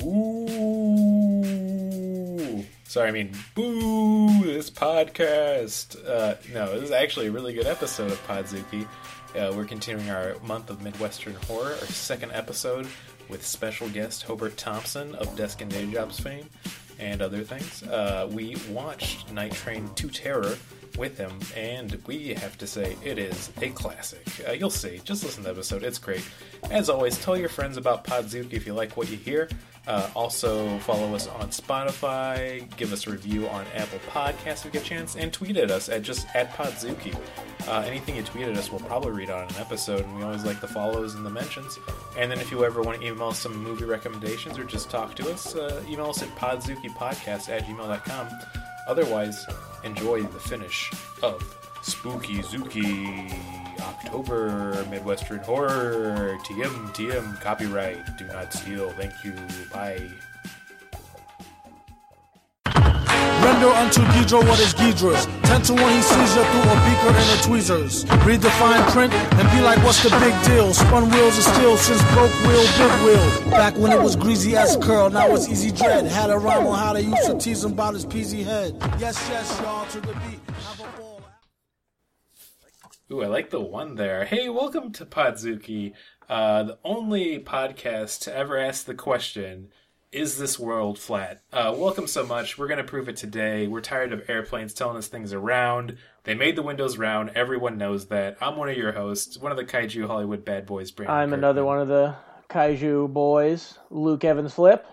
Ooh. Sorry, I mean, boo, this podcast. Uh, no, this is actually a really good episode of Podzuki. Uh, we're continuing our month of Midwestern horror, our second episode with special guest Hobart Thompson of Desk and Day Jobs fame and other things. Uh, we watched Night Train to Terror with him, and we have to say it is a classic. Uh, you'll see. Just listen to the episode; it's great. As always, tell your friends about Podzuki if you like what you hear. Uh, also, follow us on Spotify, give us a review on Apple Podcasts if you get a chance, and tweet at us at just at Podzuki. Uh, anything you tweet at us, we'll probably read on an episode, and we always like the follows and the mentions. And then if you ever want to email us some movie recommendations or just talk to us, uh, email us at podzukipodcast at gmail.com. Otherwise, enjoy the finish of Spooky Zuki October Midwestern Horror. TM TM copyright do not steal. Thank you. Bye Render unto Ghidra what is Ghidra's. Ten to one he sees you through a beaker and a tweezers. Read the fine print and be like, what's the big deal? Spun wheels of steel since broke wheel, big wheel. Back when it was greasy as curl, now it's easy dread. Had a rhyme on how they used to tease him about his peasy head. Yes, yes, y'all, to the beat. Ooh, I like the one there. Hey, welcome to Podzuki, uh, the only podcast to ever ask the question, is this world flat? Uh, welcome so much. We're going to prove it today. We're tired of airplanes telling us things are round. They made the windows round. Everyone knows that. I'm one of your hosts, one of the Kaiju Hollywood bad boys. Brandon I'm Kirkman. another one of the Kaiju boys, Luke Evans Flip.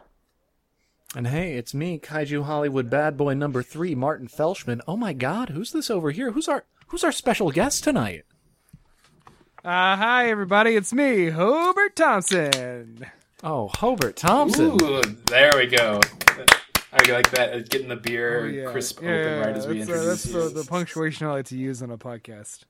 And hey, it's me, Kaiju Hollywood bad boy number three, Martin Felshman. Oh my God, who's this over here? Who's our who's our special guest tonight? Uh, hi, everybody. It's me, Hobart Thompson. Oh, Hobart Thompson. Ooh, there we go. I like that. uh, Getting the beer Oh, yeah. crisp Yeah, open yeah, right as we that's, uh, introduce that's you. the, the punctuation I like to use on a podcast.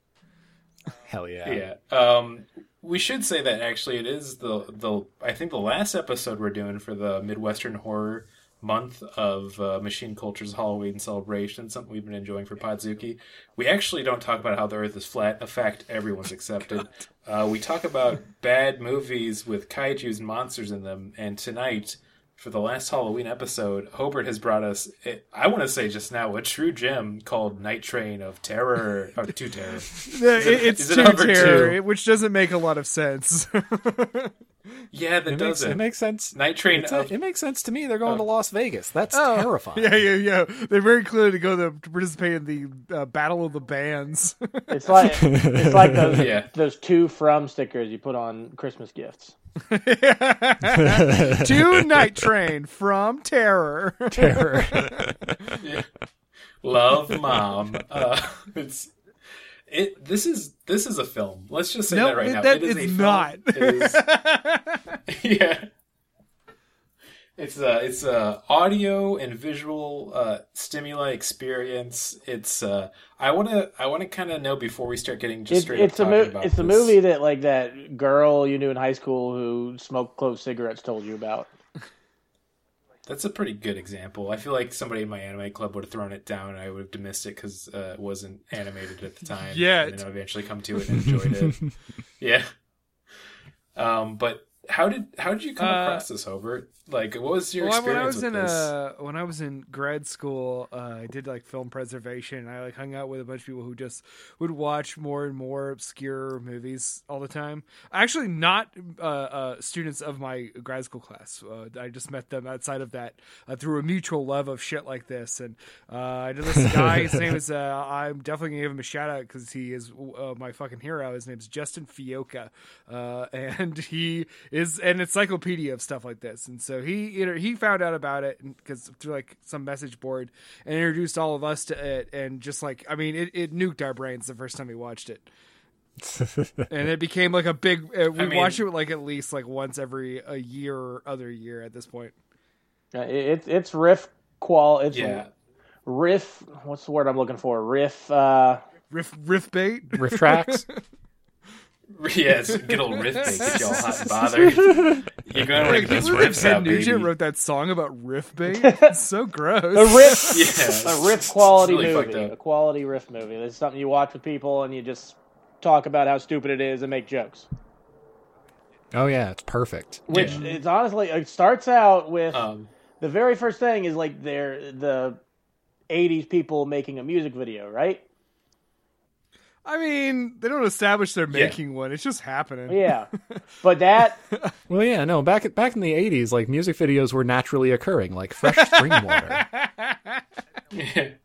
Hell yeah. Yeah. Um, we should say that actually it is the the I think the last episode we're doing for the Midwestern horror month of uh, Machine Culture's Halloween celebration. Something we've been enjoying for Podzuki. We actually don't talk about how the Earth is flat. A fact everyone's accepted. Uh, we talk about bad movies with kaiju's and monsters in them. And tonight. For the last Halloween episode, Hobart has brought us, I want to say just now, a true gem called Night Train of Terror, or Two Terror. It- it, it's too terror, two? which doesn't make a lot of sense. Yeah, that It makes, doesn't. it makes sense. Night Train of a- it makes sense to me. They're going to Las Vegas. That's Oh, terrifying. Yeah, yeah, yeah. They're very clear to go to, to participate in the uh, Battle of the Bands. It's like it's like those Yeah. those two from stickers you put on Christmas gifts. to Night Train from Terror. Terror. Love Mom. Uh, it's it. This is this is a film. Let's just say No, that right it- now. that it is is a film. not. It is, yeah. It's a it's a audio and visual uh, stimuli experience. It's uh, I want to I want to kind of know before we start getting just It, straight it's a up talking mo- about it's a movie that like that girl you knew in high school who smoked clove cigarettes told you about. That's a pretty good example. I feel like somebody in my anime club would have thrown it down, and I would have dismissed it because uh, it wasn't animated at the time. Yeah, and then I eventually come to it and enjoyed it. yeah. Um, but how did how did you come Uh, across this, Hobart? Like, what was your Well, when I experience was with in this? uh when I was in grad school, uh, I did like film preservation. I like hung out with a bunch of people who just would watch more and more obscure movies all the time. Actually, not uh, uh, students of my grad school class. Uh, I just met them outside of that uh, through a mutual love of shit like this. And uh, I know this guy. his name is. Uh, I'm definitely gonna give him a shout out because he is uh, my fucking hero. His name's Justin Fioca, uh, and he is an encyclopedia of stuff like this. And so he you he found out about it because through like some message board and introduced all of us to it. And just like I mean, it, it nuked our brains the first time we watched it. and it became like a big. Uh, we I mean- watch it like at least like once every a year or other year at this point. It, it's it's riff qual. It's yeah, riff. What's the word I'm looking for? Riff. Uh, Riff riff bait. Riff tracks. yes, good old riff bait, get y'all hot and bothered. You're going to Like, like this you believe riffs Ted out, baby. Nugent wrote that song about riff bait? It's so gross. a riff. Yeah, a riff quality really movie. A quality riff movie. It's something you watch with people and you just talk about how stupid it is and make jokes. Oh yeah, it's perfect. which Yeah. it's honestly it starts out with Um, the very first thing is like they're the 80s people making a music video, right? I mean, they don't establish they're making one; it's just happening. Yeah. but that Well, yeah, no, back back in the '80s, like music videos were naturally occurring, like fresh spring water. just He had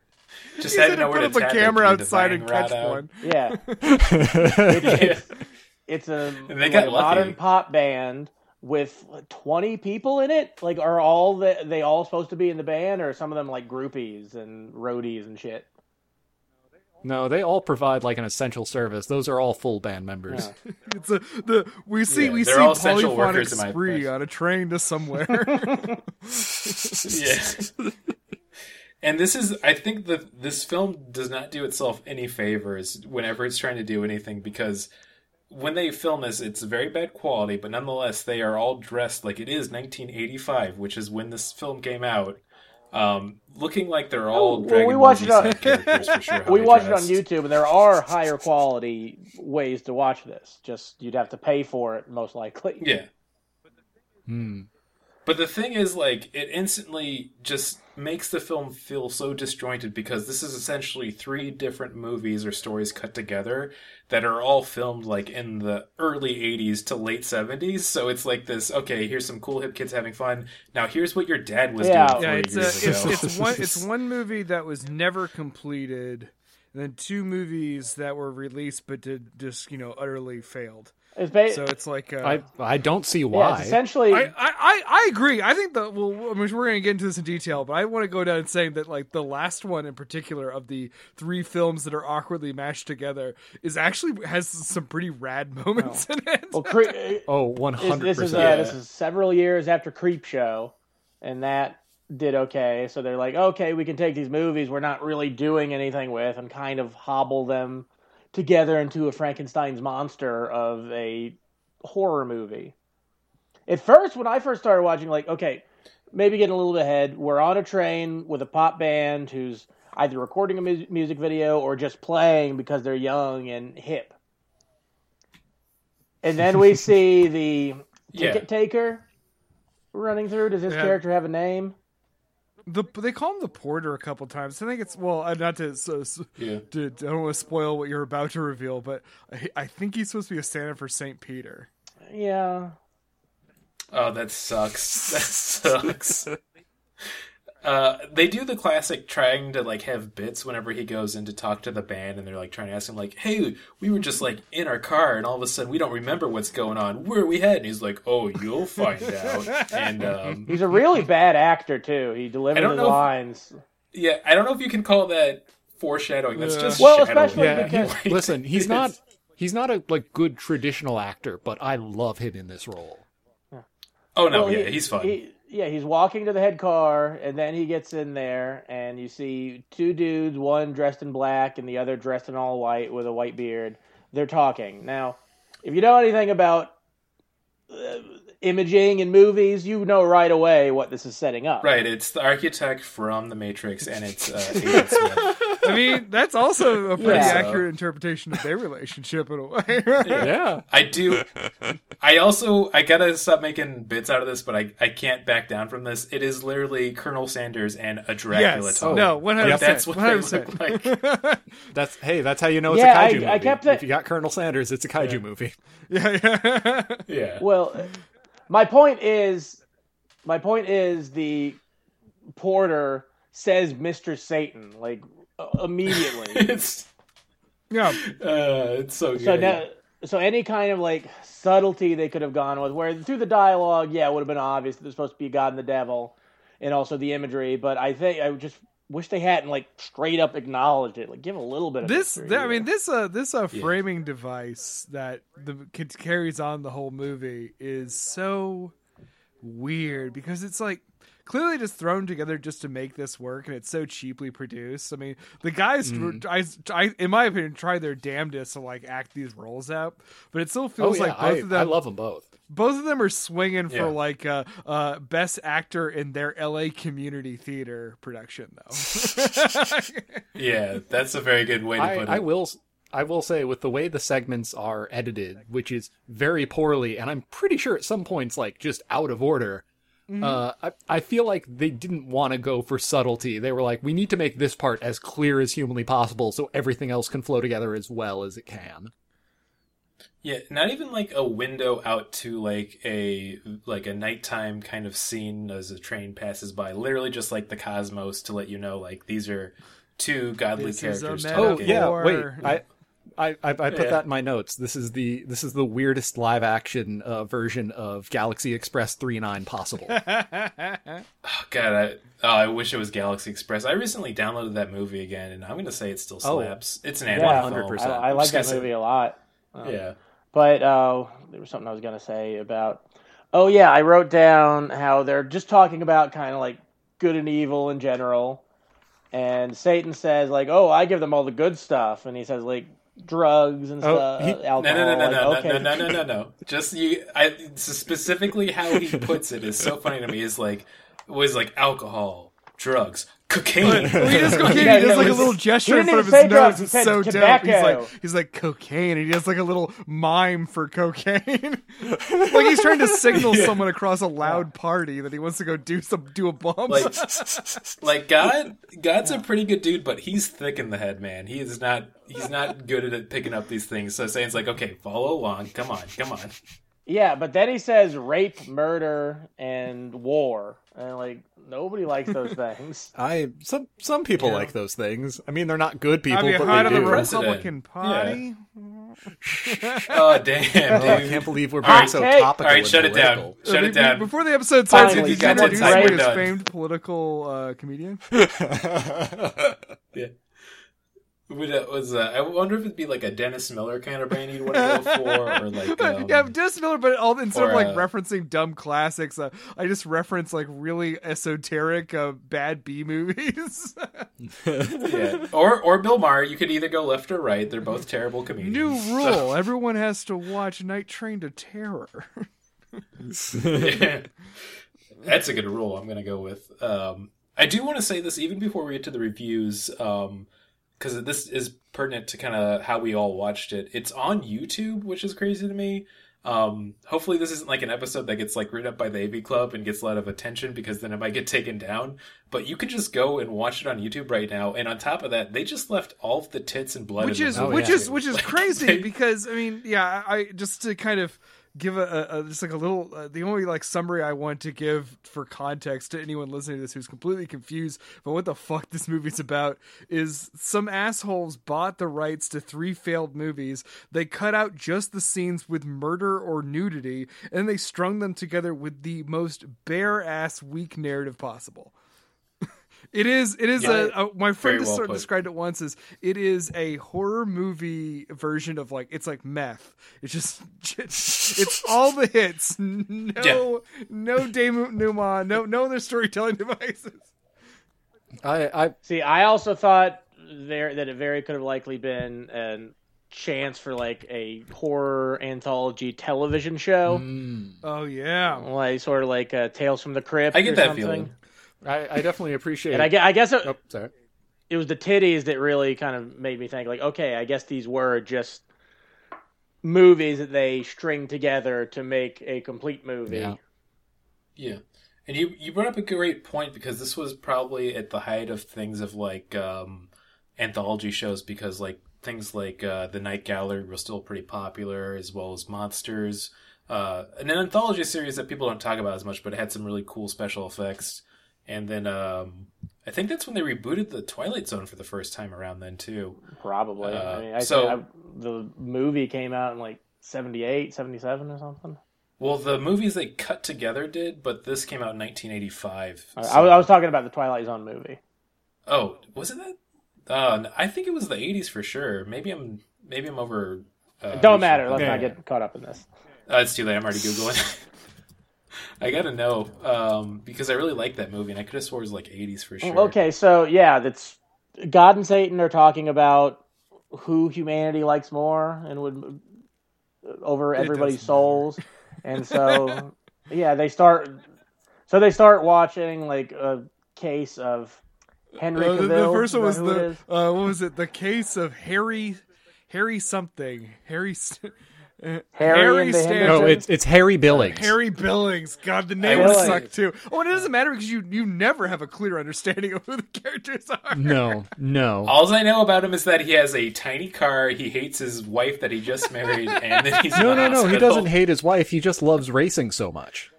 to said know to where put up a camera to get the outside and catch right out. one. yeah. It's, it's a, like modern pop band with 20 people in it. Like are all the, they all supposed to be in the band or are some of them like groupies and roadies and shit? No, they all provide like an essential service. Those are all full band members. It's a the we see Yeah, we see polyphonic workers in my spree on a train to somewhere. yeah. And this is, I think that this film does not do itself any favors whenever it's trying to do anything because when they film this, it's very bad quality, but nonetheless, they are all dressed like it is 1985, which is when this film came out, um, looking like they're all Oh, well, Dragon we Ball watched Z it on- characters for sure. We they watched it on. YouTube and there are higher quality ways to watch this. Just you'd have to pay for it most likely. Yeah. Hmm. But the thing is, like, it instantly just makes the film feel so disjointed because this is essentially three different movies or stories cut together that are all filmed, like, in the early 80s to late 70s. So it's like this okay, here's some cool hip kids having fun. Now here's what your dad was Yeah. doing 40 yeah, it's a, years it's, it's one it's one movie that was never completed, and then two movies that were released but did just you know utterly failed. It's, ba- So it's like uh, I I don't see why. it's essentially I, I, I I agree. I think that well, I mean, we're going to get into this in detail, but I want to go down and saying that like the last one in particular of the three films that are awkwardly mashed together is actually has some pretty rad moments in it. well, Cre- oh, one is, hundred this is uh, percent. this is several years after Creepshow, and that did okay. So they're like, okay, we can take these movies we're not really doing anything with and kind of hobble them together into a Frankenstein's monster of a horror movie. At first, when I first started watching, like, okay, maybe getting a little bit ahead. We're on a train with a pop band who's either recording a mu- music video or just playing because they're young and hip. And then we see the Yeah. ticket taker running through. Does this Yeah. character have a name? The they call him the porter a couple times. I think it's well, uh, not to so, so- Yeah. to, I don't want to spoil what you're about to reveal, but I, I think he's supposed to be a stand-in for Saint Peter. Yeah. Oh, that sucks. That sucks. Uh, they do the classic trying to like have bits whenever he goes in to talk to the band, and they're like trying to ask him like, "Hey, we were just like in our car, and all of a sudden we don't remember what's going on. Where are we heading?" He's like, "Oh, you'll find out." And um, He's a really bad actor too. He delivers I his know if- lines. yeah, I don't know if you can call that foreshadowing. That's Yeah. just Well, shadowing. especially Yeah, because- he- listen, he's not he's not a like good traditional actor, but I love him in this role. Oh no, Well, yeah, he- he's fun. he- yeah, he's walking to the head car, and then he gets in there, and you see two dudes, one dressed in black and the other dressed in all white with a white beard. They're talking. Now, if you know anything about uh, imaging in movies, you know right away what this is setting up. Right, it's the architect from The Matrix, and it's uh, Agent Smith. I mean, that's also a pretty Yeah. accurate interpretation of their relationship in a way. Yeah. I do. I also I gotta stop making bits out of this, but I I can't back down from this. It is literally Colonel Sanders and a Dracula yes. talk. No, one hundred Like, that's percent. what One they look like. That's hey, that's how you know it's Yeah, a I- kaiju movie. I kept that- If you got Colonel Sanders, it's a kaiju movie. Yeah, yeah. Yeah. Well, my point is, my point is the porter says Mr. Satan like uh, immediately. it's yeah. uh, it's so good. So now, so any kind of like subtlety they could have gone with, where through the dialogue, yeah, it would have been obvious that there's supposed to be God and the devil, and also the imagery. But I think I just wish they hadn't like straight up acknowledged it. Like give a little bit of This, mystery th- I mean, this, uh, this, uh, framing device that the c- carries on the whole movie is so weird because it's like clearly just thrown together just to make this work, and it's so cheaply produced. I mean, the guys, I, I, in my opinion, try their damnedest to like act these roles out, but it still Oh feels yeah, like both I, of them. I love them both. Both of them are swinging Yeah. for like uh, uh, best actor in their LA community theater production, though. yeah, that's a very good way to I, put it. I will. I will say with the way the segments are edited, which is very poorly, and I'm pretty sure at some points like just out of order. Uh, I, I feel like they didn't want to go for subtlety. They were like, we need to make this part as clear as humanly possible, so everything else can flow together as well as it can. Yeah, not even like a window out to like a like a nighttime kind of scene as a train passes by. Literally just like the cosmos to let you know like these are two godly This characters metaphor. Oh talking. yeah, wait. I I I, I put Yeah. that in my notes. This is the this is the weirdest live action uh, version of Galaxy Express 39 possible. Oh, God, I, oh, I wish it was Galaxy Express. I recently downloaded that movie again, and I'm gonna say it still Oh. slaps. It's an Yeah, anime film. 100%. I, I I'm like just that gonna say- movie a lot. Um, Yeah. But uh, there was something I was going to say about. Oh yeah, I wrote down how they're just talking about kind of like good and evil in general, and Satan says like, "Oh, I give them all the good stuff," and he says like drugs and Oh, stuff, he- uh, No, alcohol. no, no, no, like, no, okay. no, no, no, no, no. Just you. I specifically how he puts it is so funny to me. Is like was like alcohol, drugs, cocaine. Well, he does cocaine. Yeah, he does no, like a little gesture in front of his say drugs, nose. It's said so dope. He's like he's like cocaine, and he does like a little mime for cocaine. like he's trying to signal someone across a loud party that he wants to go do some do a bump. like, like God, God's a pretty good dude, but he's thick in the head, man. He is not. He's not good at picking up these things. So Satan's like, okay, follow along. Come on, come on. Yeah, but then he says rape, murder, and war, and like nobody likes those things. I some some people Yeah. like those things. I mean, they're not good people, Have you but heard they of the do. President. Republican Party? Oh damn, Oh, I can't believe we're Hot being so take. topical. All right, and shut it down. political. Shut Uh, it down. Before the episode starts, Finally, did you that's introduce it. me We're as done. famed political uh, comedian? yeah. Would it, was uh, I wonder if it'd be like a Dennis Miller kind of brand you'd want to go for, or like um, yeah, Dennis Miller, but all instead of like uh, referencing dumb classics, uh, I just reference like really esoteric uh, bad B movies. yeah, or or Bill Maher. You could either go left or right. They're both terrible comedians. New So- rule: everyone has to watch Night Train to Terror. Yeah. That's a good rule. I'm going to go with. Um, I do want to say this even before we get to the reviews, because this is pertinent to kind of how we all watched it. It's on YouTube, which is crazy to me. Um, hopefully, this isn't like an episode that gets like written up by the AV Club and gets a lot of attention because then it might get taken down. But you can just go and watch it on YouTube right now. And on top of that, they just left all of the tits and blood, which in the is movie, which too. is which is Like, crazy they- because I mean, yeah, I just to kind of give a, a, just like a little uh, the only like summary I want to give for context to anyone listening to this who's completely confused about what the fuck this movie's about is some assholes bought the rights to three failed movies. They cut out just the scenes with murder or nudity and they strung them together with the most bare ass weak narrative possible. It is. It is Yeah. a, a. My friend just well sort of described it once as it is a horror movie version of like it's like meth. It's just it's all the hits. No, no denouement. No, no other storytelling devices. I, I See, I also thought there that it very could have likely been a chance for like a horror anthology television show, Oh yeah. like sort of like uh, Tales from the Crypt. I get or that something. feeling. I, I definitely appreciate. And I guess, I guess it, oh, sorry. it was the titties that really kind of made me think like, okay, I guess these were just movies that they string together to make a complete movie. Yeah. Yeah. And you you brought up a great point because this was probably at the height of things of like um anthology shows because like things like uh The Night Gallery were still pretty popular as well as Monsters. Uh an anthology series that people don't talk about as much but it had some really cool special effects. And then um I think that's when they rebooted the Twilight Zone for the first time around then too. Probably. Uh, I mean, I so- think I, the movie came out in like 78, 77 or something. Well, the movies they cut together did, but this came out in 1985. I, so- I was- I was talking about the Twilight Zone movie. Oh, was it that? Uh, n- I think it was the '80s for sure. Maybe I'm maybe I'm over. Uh, Don't matter. Let's Okay. not get caught up in this. Uh, it's too late. I'm already googling. I gotta know um, because I really like that movie, and I could have swore it was like '80s for sure. Okay, so yeah, that's God and Satan are talking about who humanity likes more and would over everybody's doesn't souls, and so yeah, they start. So they start watching like a case of Henry Uh, Cavill. the, the first one was that who it the uh, what was it? The case of Harry Harry something. Harry. S- uh, Harry and the Stanton- No, it's it's Harry Billings. Harry Billings. God, the name Billings. would suck too. Oh, and it doesn't matter because you you never have a clear understanding of who the characters are. No, no. All I know about him is that he has a tiny car. He hates his wife that he just married, and then he's No, in no, the no. He doesn't hate his wife. He just loves racing so much.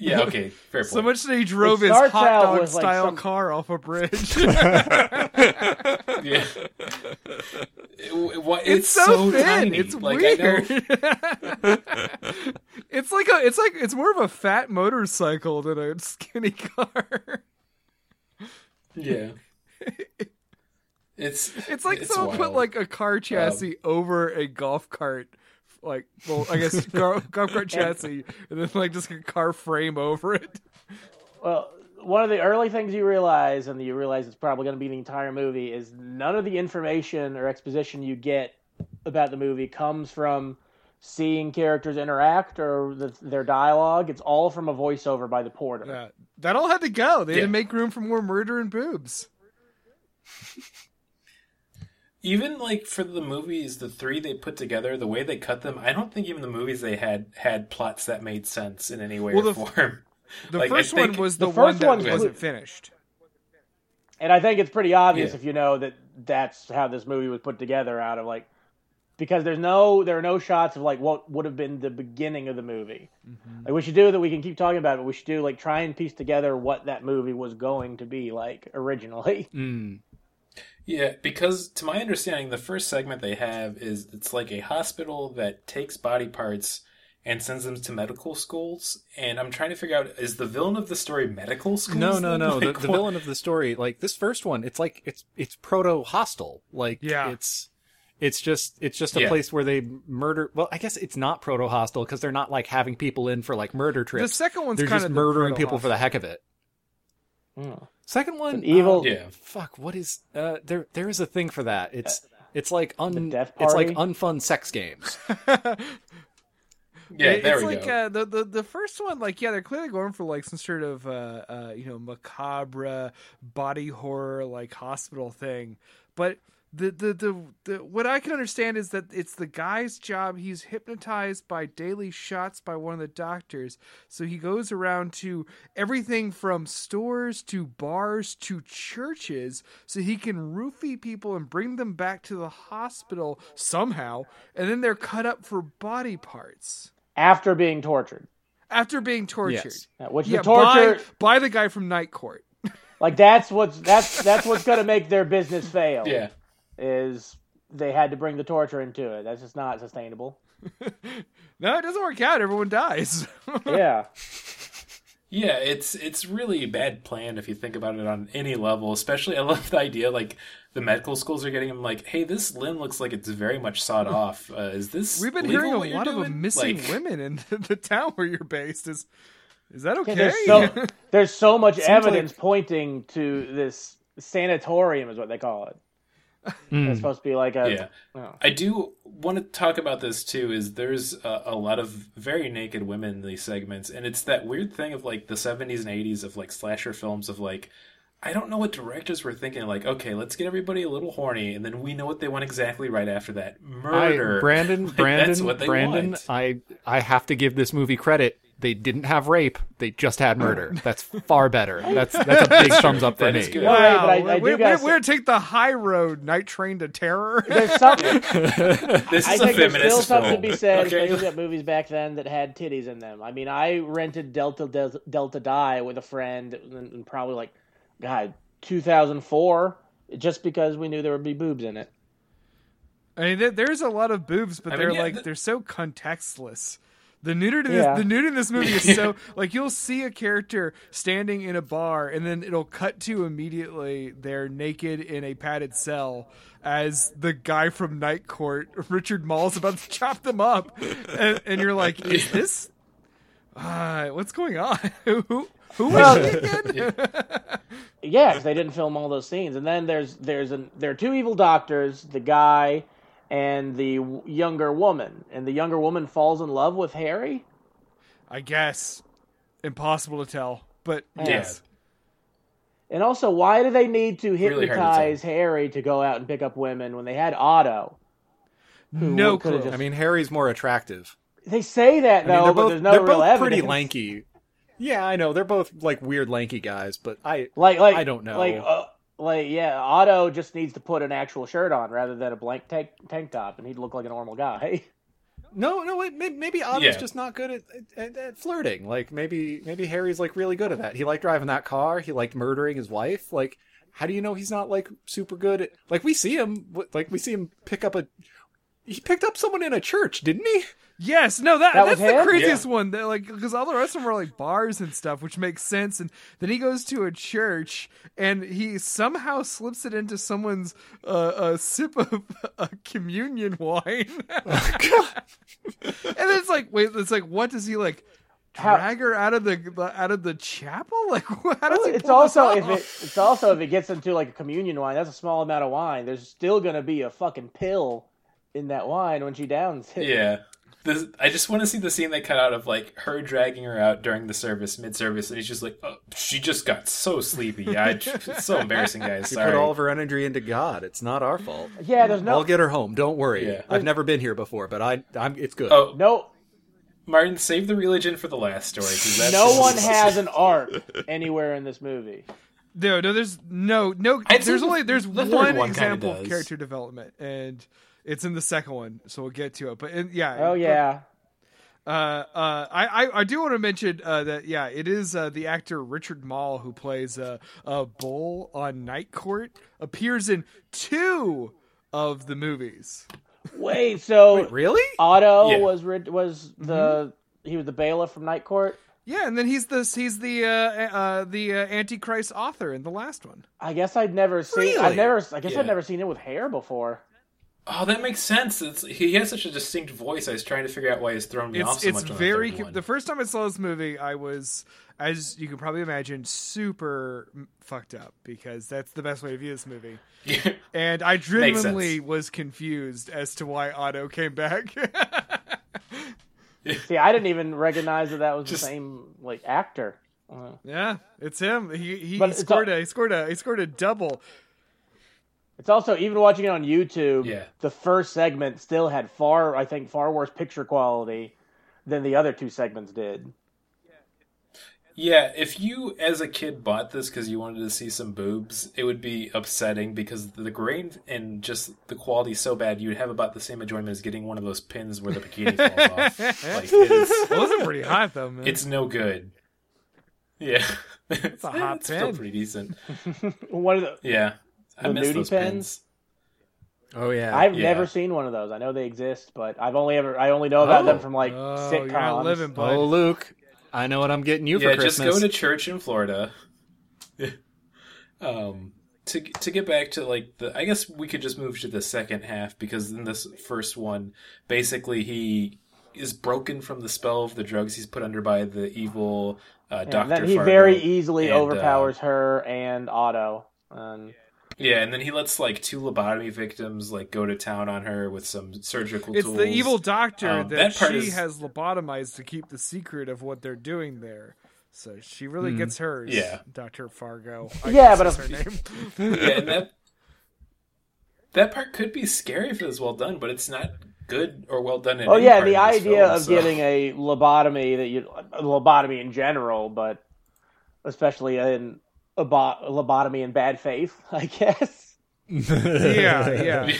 Yeah, okay, fair point. So much that he drove It his starts hot out dog with, like, style some- car off a bridge. Yeah. It- what- it's, so, thin. tiny. It's like, I know- weird. it's like a. It's like it's more of a fat motorcycle than a skinny car. Yeah. It's It's like it's someone put wild. Um, like a car chassis over a golf cart. Like, well, I guess gar- golf cart chassis, and then like just a car frame over it. Well, one of the early things you realize, and you realize it's probably going to be the entire movie, is none of the information or exposition you get about the movie comes from seeing characters interact or the, their dialogue. It's all from a voiceover by the porter. Yeah, that all had to go. They had Yeah. to make room for more murder and boobs. Even like for the movies, the three they put together, the way they cut them, I don't think even the movies they had had plots that made sense in any way Well, or the- form. The Like, first one was The the, first one that one's wasn't finished. And I think it's pretty obvious Yeah. if you know that that's how this movie was put together out of like because there's no there are no shots of like what would have been the beginning of the movie. Like we should do that we can keep talking about it, but we should do like try and piece together what that movie was going to be like originally. Mm. Yeah, because to my understanding, the first segment they have is it's like a hospital that takes body parts and sends them to medical schools. And I'm trying to figure out is the villain of the story medical schools? No, no, then? no. The, Like, the what- villain of the story, like this first one, it's like it's it's proto hostile. Like Yeah. it's it's just it's just a Yeah. place where they murder. Well, I guess it's not proto hostile because they're not like having people in for like murder trips. The second one's they're kind just of murdering people for the heck of it. Mm. Second one, An evil- uh, Yeah. fuck. What is uh? There there is a thing for that. It's it's like un. death It's like unfun sex games. Yeah, It- there it's we like go. Uh, the, the the first one, like yeah, they're clearly going for like some sort of uh, uh, you know macabre body horror like hospital thing, but the, the the the what I can understand is that it's the guy's job. He's hypnotized by daily shots by one of the doctors, so he goes around to everything from stores to bars to churches, so he can roofie people and bring them back to the hospital somehow, and then they're cut up for body parts After being tortured. after being tortured. Yes. Yeah, Which Yeah, the torture by, by the guy from Night Court. like that's what's that's that's what's gonna make their business fail. yeah. Is they had to bring the torture into it. That's just not sustainable. No, it doesn't work out. Everyone dies. Yeah. Yeah, it's it's really a bad plan if you think about it on any level. Especially, I love the idea like the medical schools are getting them like, "Hey, this limb looks like it's very much sawed off. Uh, is this?" We've been legal hearing a what you're lot of doing?" missing Like, women in the, the town where you're based. Is is that okay? There's so there's so much evidence pointing to this sanatorium is what they call it. Mm. It's supposed to be like a Yeah. oh. I do want to talk about this too. Is there's a, a lot of very naked women in these segments, and it's that weird thing of like the '70s and '80s of like slasher films of like. I don't know what directors were thinking. Like, okay, let's get everybody a little horny, and then we know what they want exactly right after that. Murder. I, Brandon, Like, Brandon, that's what they Brandon. want. I I have to give this movie credit. They didn't have rape. They just had murder. That's far better. That's that's a big thumbs up for me. is good. Well, Wow, but I- I we're, we're, say- we're gonna take the high road, Night Train to Terror. There's something This I is a think there's feminist still something to be said, okay? especially at movies back then that had titties in them. I mean, I rented Delta Delta, Delta Die with a friend, in, in probably like, God, 2004, just because we knew there would be boobs in it. I mean, there's a lot of boobs, but I they're yeah, like the- they're so contextless. The nudity, in Yeah. this, the nudity in this movie is so like you'll see a character standing in a bar, and then it'll cut to immediately they're naked in a padded cell as the guy from Night Court, Richard Moll's about to chop them up, and, and you're like, is this? Uh, what's going on? who who was she again? Yeah, because they didn't film all those scenes. And then there's there's an there are two evil doctors, the guy and the younger woman, and the younger woman falls in love with Harry. I guess impossible to tell, but Yeah. yes. And also, why do they need to Really to hypnotize Harry to go out and pick up women when they had Otto? No could have clue. just. I mean, Harry's more attractive. they say that I though, mean, they're but both there's no they're real both evidence. pretty lanky. Yeah, I know they're both like weird lanky guys, but I Like, like I don't know. Like, uh, like, yeah, Otto just needs to put an actual shirt on rather than a blank tank tank top, and he'd look like a normal guy. no no wait, maybe, maybe Otto's Yeah. just not good at, at, at flirting. Like maybe maybe Harry's like really good at that. He liked driving that car. He liked murdering his wife. Like how do you know he's not like super good at like we see him like we see him pick up a he picked up someone in a church, didn't he? Yes, no, that, That that's the him? craziest one. That, like, because all the rest of them are like bars and stuff, which makes sense. And then he goes to a church and he somehow slips it into someone's uh, a sip of a communion wine. and it's like, wait, it's like, what does he like? How- Drag her out of the out of the chapel? Like, how does he it's pull this also if it it's also if it gets into like a communion wine, that's a small amount of wine. There's still gonna be a fucking pill in that wine when she downs it. Yeah. This, I just want to see the scene they cut out of like her dragging her out during the service, mid service, and he's just like, oh, she just got so sleepy. I, it's so embarrassing, guys. She Sorry. put all of her energy into God. It's not our fault. Yeah, there's no I'll get her home. Don't worry. Yeah. I've never been here before, but I, I'm. It's good. oh, no Martin, save the religion for the last story. that's no one has an arc anywhere in this movie. No, no, there's no, no. I'd There's only there's the one, one example of character development, and it's in the second one, so we'll get to it. But in, yeah, Oh but, yeah. uh, uh, I, I I do want to mention uh, that yeah, it is uh, the actor Richard Moll who plays uh, a bull on Night Court appears in two of the movies. Wait, so Wait, really? Otto Yeah. was was the he was the bailiff from Night Court. Yeah, and then he's the he's the uh, uh, the uh, Antichrist author in the last one. I guess I'd never seen. Really? I've never. I guess Yeah. I've never seen it with hair before. Oh, that makes sense. It's, he has such a distinct voice. I was trying to figure out why he's thrown me off It's so it's much. on very the, third one. the first time I saw this movie, I was as you can probably imagine super fucked up because that's the best way to view this movie. Yeah. And I genuinely was confused as to why Otto came back. See, I didn't even recognize that that was Just- the same like actor. Uh, yeah, it's him. He he But scored al- a he scored a he scored a double. It's also even watching it on YouTube. Yeah. The first segment still had far, I think, far worse picture quality than the other two segments did. Yeah, if you as a kid bought this because you wanted to see some boobs, it would be upsetting because the grain and just the quality is so bad. You'd have about the same enjoyment as getting one of those pins where the bikini falls off. Like it is, It wasn't pretty hot though, man. it's no good. Yeah, it's a hot still pin. pretty decent. One of the Yeah, I The miss nudie those pins? pins. Oh yeah. I've yeah. never seen one of those. I know they exist, but I've only ever I only know about Oh. them from like oh, sitcoms. you're not living, oh Luke, I know what I'm getting you Yeah, for just Christmas. go to church in Florida. um, to to get back to like the, I guess we could just move to the second half because in this first one, basically he is broken from the spell of the drugs he's put under by the evil uh, And Doctor. then he Fargo. very easily and, uh, overpowers her and Otto. And Yeah, and then he lets like two lobotomy victims like go to town on her with some surgical It's tools. the evil doctor Um, that, that she is- has lobotomized to keep the secret of what they're doing there. So she really gets hers. Hmm. Yeah. Doctor Fargo. I Yeah, guess but is her name. yeah, and that that part could be scary if it was well done, but it's not good or well done. In oh any yeah, part the of idea film, of so- getting a lobotomy that you a lobotomy in general, but especially in a lobotomy in bad faith, I guess. yeah, yeah.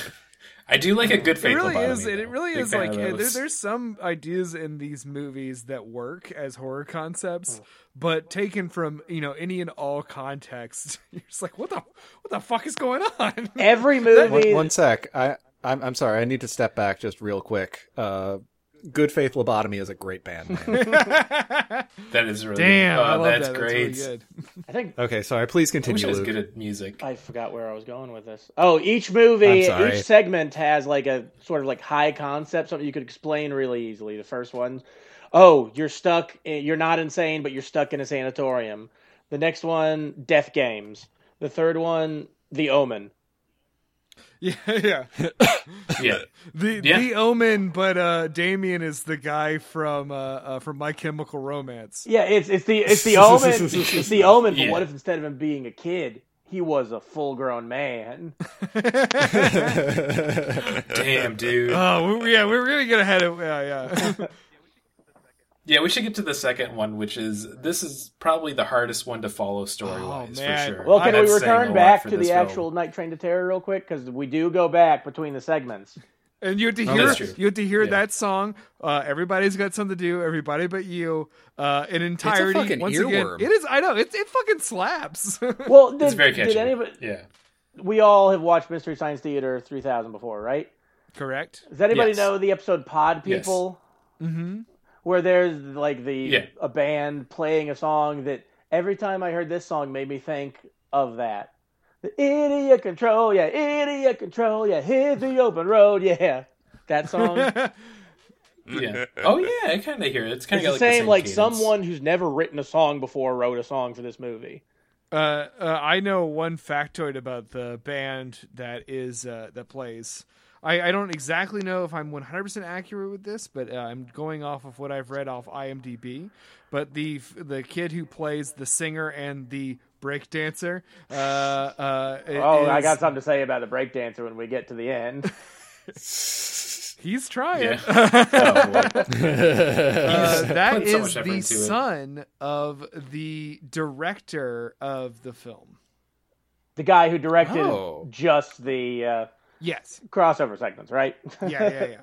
I do like a good faith. It really lobotomy, is. It, though. it really Big is like of there, there's some ideas in these movies that work as horror concepts, but taken from you know any and all context, you're just like, what the what the fuck is going on? Every one, movie, one sec. I I'm I'm sorry. I need to step back just real quick. Uh, Good Faith Lobotomy is a great band. name. that is really Damn, Oh, I love that's that. great. That's really good. I think okay, sorry. Please I wish continue. I was good at music. I forgot where I was going with this. Oh, each movie, each segment has like a sort of like high concept, something you could explain really easily. The first one, oh, you're stuck. in- You're not insane, but you're stuck in a sanatorium. The next one, death games. The third one, The Omen. Yeah, yeah. Yeah, The Yeah. the Omen, but uh, Damien is the guy from uh, uh, from My Chemical Romance. Yeah, it's it's the it's the Omen. it's the Omen. But Yeah. what if instead of him being a kid, he was a full grown man. Damn, dude. Oh we- yeah, we were gonna get ahead of yeah yeah. Yeah, we should get to the second one, which is this is probably the hardest one to follow story wise Oh, for sure. Well, can That's we return back to this the film. actual Night Train to Terror real quick? Because we do go back between the segments. And you had to Oh, hear that's true. you have to hear Yeah. that song. Uh, everybody's got something to do. Everybody but you. Uh, in entirety. fucking Once earworm. again, it is. I know it. It fucking slaps. Well, did, It's very catchy. did anybody? Yeah. We all have watched Mystery Science Theater 3000 before, right? Correct. Does anybody Yes. know the episode Pod Yes. People? Mm-hmm. Where there's like the Yeah. a band playing a song that every time I heard this song made me think of that. The idiot control, yeah, idiot control, yeah, hit the open road, yeah. That song. Yeah. Oh yeah, I kind of hear it. It's kind it's of the same, like cadence. someone who's never written a song before wrote a song for this movie. Uh, uh, I know one factoid about the band that is uh, that plays. I, I don't exactly know if I'm 100% accurate with this, but uh, I'm going off of what I've read off IMDb. But the the kid who plays the singer and the break dancer. Uh, uh, Oh, I got something to say about the breakdancer when we get to the end. He's trying. Yeah. Oh, boy. Uh, that so is the into it. son of the director of the film. the guy who directed Oh. just the uh, Yes. crossover segments, right? Yeah, yeah, yeah.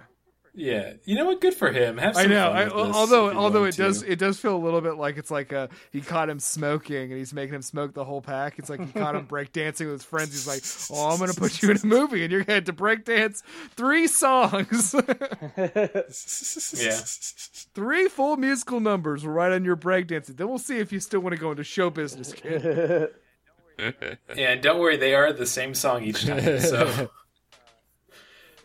yeah. You know what? Good for him. Have some I know. fun I, with this although although going it does it does feel a little bit like it's like uh he caught him smoking and he's making him smoke the whole pack. It's like he caught him break dancing with his friends. He's like, "Oh, I'm gonna put you in a movie and you're gonna have to break dance three songs, Yeah. three full musical numbers right on your break dancing. Then we'll see if you still want to go into show business, kid." Yeah, and don't worry, they are the same song each time. So,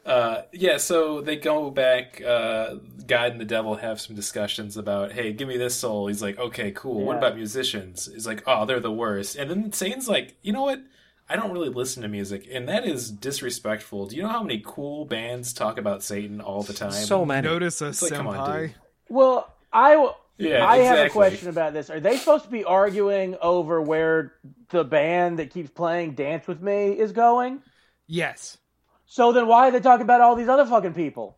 uh, yeah, so they go back. Uh, God and the devil have some discussions about, hey, give me this soul. He's like, okay, cool. What about musicians? He's like, oh, they're the worst. And then Satan's like, you know what? I don't really listen to music, and that is disrespectful. Do you know how many cool bands talk about Satan all the time? So many. Notice a like, come on, senpai. dude. well, I w- Yeah, I have a question about this. Are they supposed to be arguing over where the band that keeps playing "Dance with Me" is going? Yes. So then, why are they talking about all these other fucking people?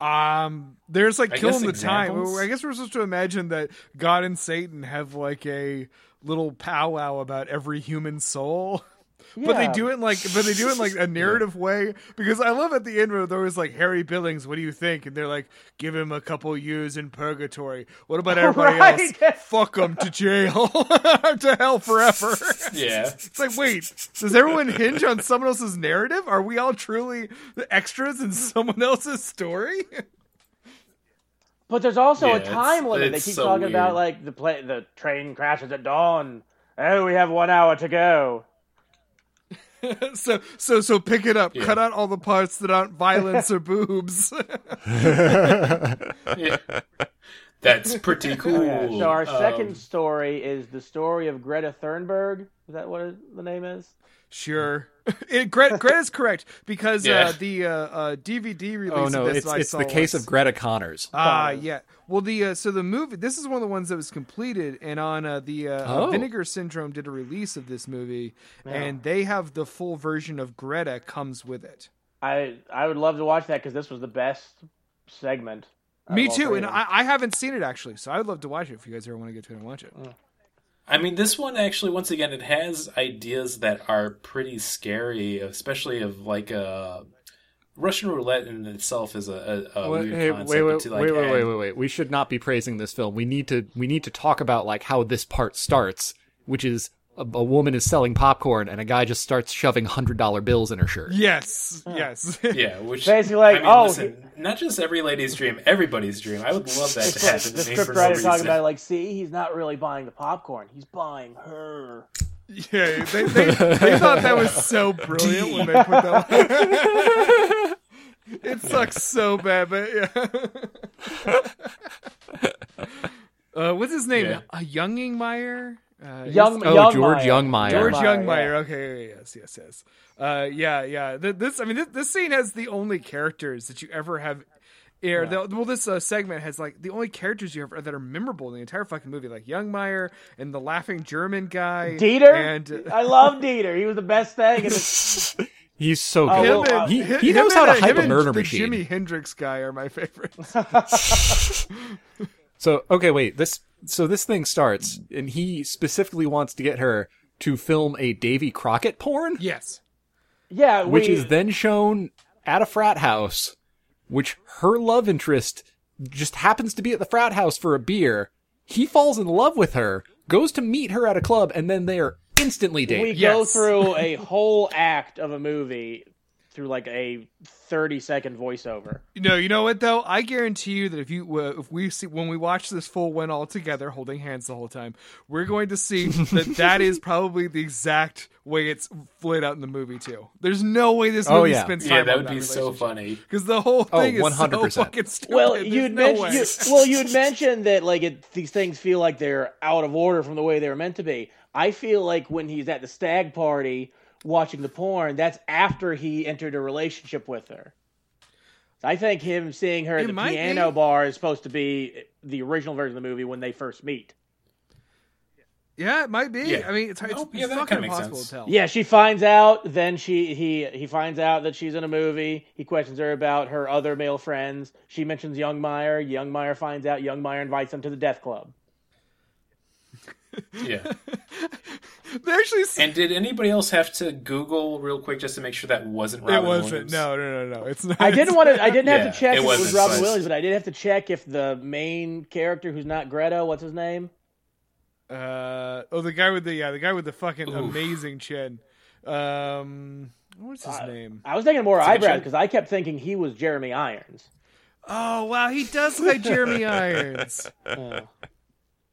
Um, there's like I killing the guess time. I guess we're supposed to imagine that God and Satan have like a little powwow about every human soul. But they do it in like, but they do it in like a narrative way because I love at the end where they're always like Harry Billings, what do you think? And they're like, give him a couple years in purgatory. What about everybody Right. else? Fuck them to jail, to hell forever. Yeah. It's like, wait, does everyone hinge on someone else's narrative? Are we all truly the extras in someone else's story? But there's also Yeah, a it's- time limit. They keep so talking about like the play, the train crashes at dawn. Oh, we have one hour to go. so, so, so pick it up. Yeah. Cut out all the parts that aren't violence or boobs. Yeah. That's pretty cool. Oh, Yeah. So our Um, second story is the story of Greta Thunberg. Is that what the name is? sure, it, Gret, Greta's correct because Yeah. uh, the uh, uh, DVD release. Oh no, of this it's it's the case was- of Greta Connors. Ah, Connors. yeah. Well, the uh, so the movie. This is one of the ones that was completed, and on uh, the uh, Oh. Vinegar Syndrome did a release of this movie, and they have the full version of Greta comes with it. I I would love to watch that because this was the best segment. Me too, and. I, I haven't seen it actually, so I'd love to watch it if you guys ever want to get to it and watch it. I mean, this one actually, once again, it has ideas that are pretty scary, especially of like a Russian roulette in itself is a, a, a Wait, weird hey, concept. wait, wait, to, like, wait, wait, add- wait, wait, wait. We should not be praising this film. We need to we need to talk about like how this part starts, which is a, a woman is selling popcorn and a guy just starts shoving hundred dollar bills in her shirt. Yes, yes. Yeah, which Basically, like, I mean, oh, listen, not just every lady's dream, everybody's dream. I would love that to happen to me for no scriptwriter talking about like, see, he's not really buying the popcorn; he's buying her. yeah, they, they, they thought that was so brilliant when they put that. it sucks so bad, but yeah. uh, what's his name? Yeah. Uh, Youngingmeyer. Uh, Young, Oh, Young George Meyer. Youngmeyer. George Youngmeyer, Youngmeyer. yeah. Okay, yes, yes, yes. Uh, yeah, yeah. This, I mean, this, this scene has the only characters that you ever have Yeah, the- well, this uh, segment has like the only characters you have that are memorable in the entire fucking movie, like Youngmeyer and the laughing German guy, Dieter, and uh, I love Dieter. He was the best thing. And He's so Oh, good. well, him uh, and, he, he him knows and, how uh, to hype a and murder the machine. Jimi Hendrix guy are my favorites. So okay, wait. This so this thing starts, and he specifically wants to get her to film a Davy Crockett porn, yes, yeah, which is then shown at a frat house, which her love interest just happens to be at the frat house for a beer. He falls in love with her, goes to meet her at a club, and then they are instantly dating. we go through a whole act of a movie through like a thirty second voiceover. No, you know what though? I guarantee you that if you uh, if we see when we watch this full one all together, holding hands the whole time, we're going to see that that is probably the exact way it's laid out in the movie too. There's no way this Oh, movie yeah. spends Yeah, time that on would be so funny. because the whole Oh, thing is 100%. so fucking stupid. Well, you'd no mention, you, well, you'd mentioned that like it, these things feel like they're out of order from the way they were meant to be. I feel like when he's at the stag party watching the porn, that's after he entered a relationship with her. I think him seeing her at It the piano be. bar is supposed to be the original version of the movie when they first meet. yeah, it might be. Yeah. I mean, it's, it's, Oh, it's yeah, that fucking kinda makes impossible sense. to tell. Yeah, she finds out. Then she he he finds out that she's in a movie. He questions her about her other male friends. She mentions Youngmeyer. Young Meyer finds out. Youngmeyer invites him to the death club. Yeah. They actually. And did anybody else have to Google real quick just to make sure that wasn't Robin it wasn't. Williams? No, no, no, no. It's not. I didn't want to. I didn't Yeah, have to check it if it was Robin but- Williams, but I did have to check if the main character, who's not Greta, what's his name? Uh, oh, the guy with the yeah, the guy with the fucking Oof. amazing chin. Um, what's his name? I was thinking more Is it eyebrows because I kept thinking he was Jeremy Irons. Oh wow, he does look like Jeremy Irons. He-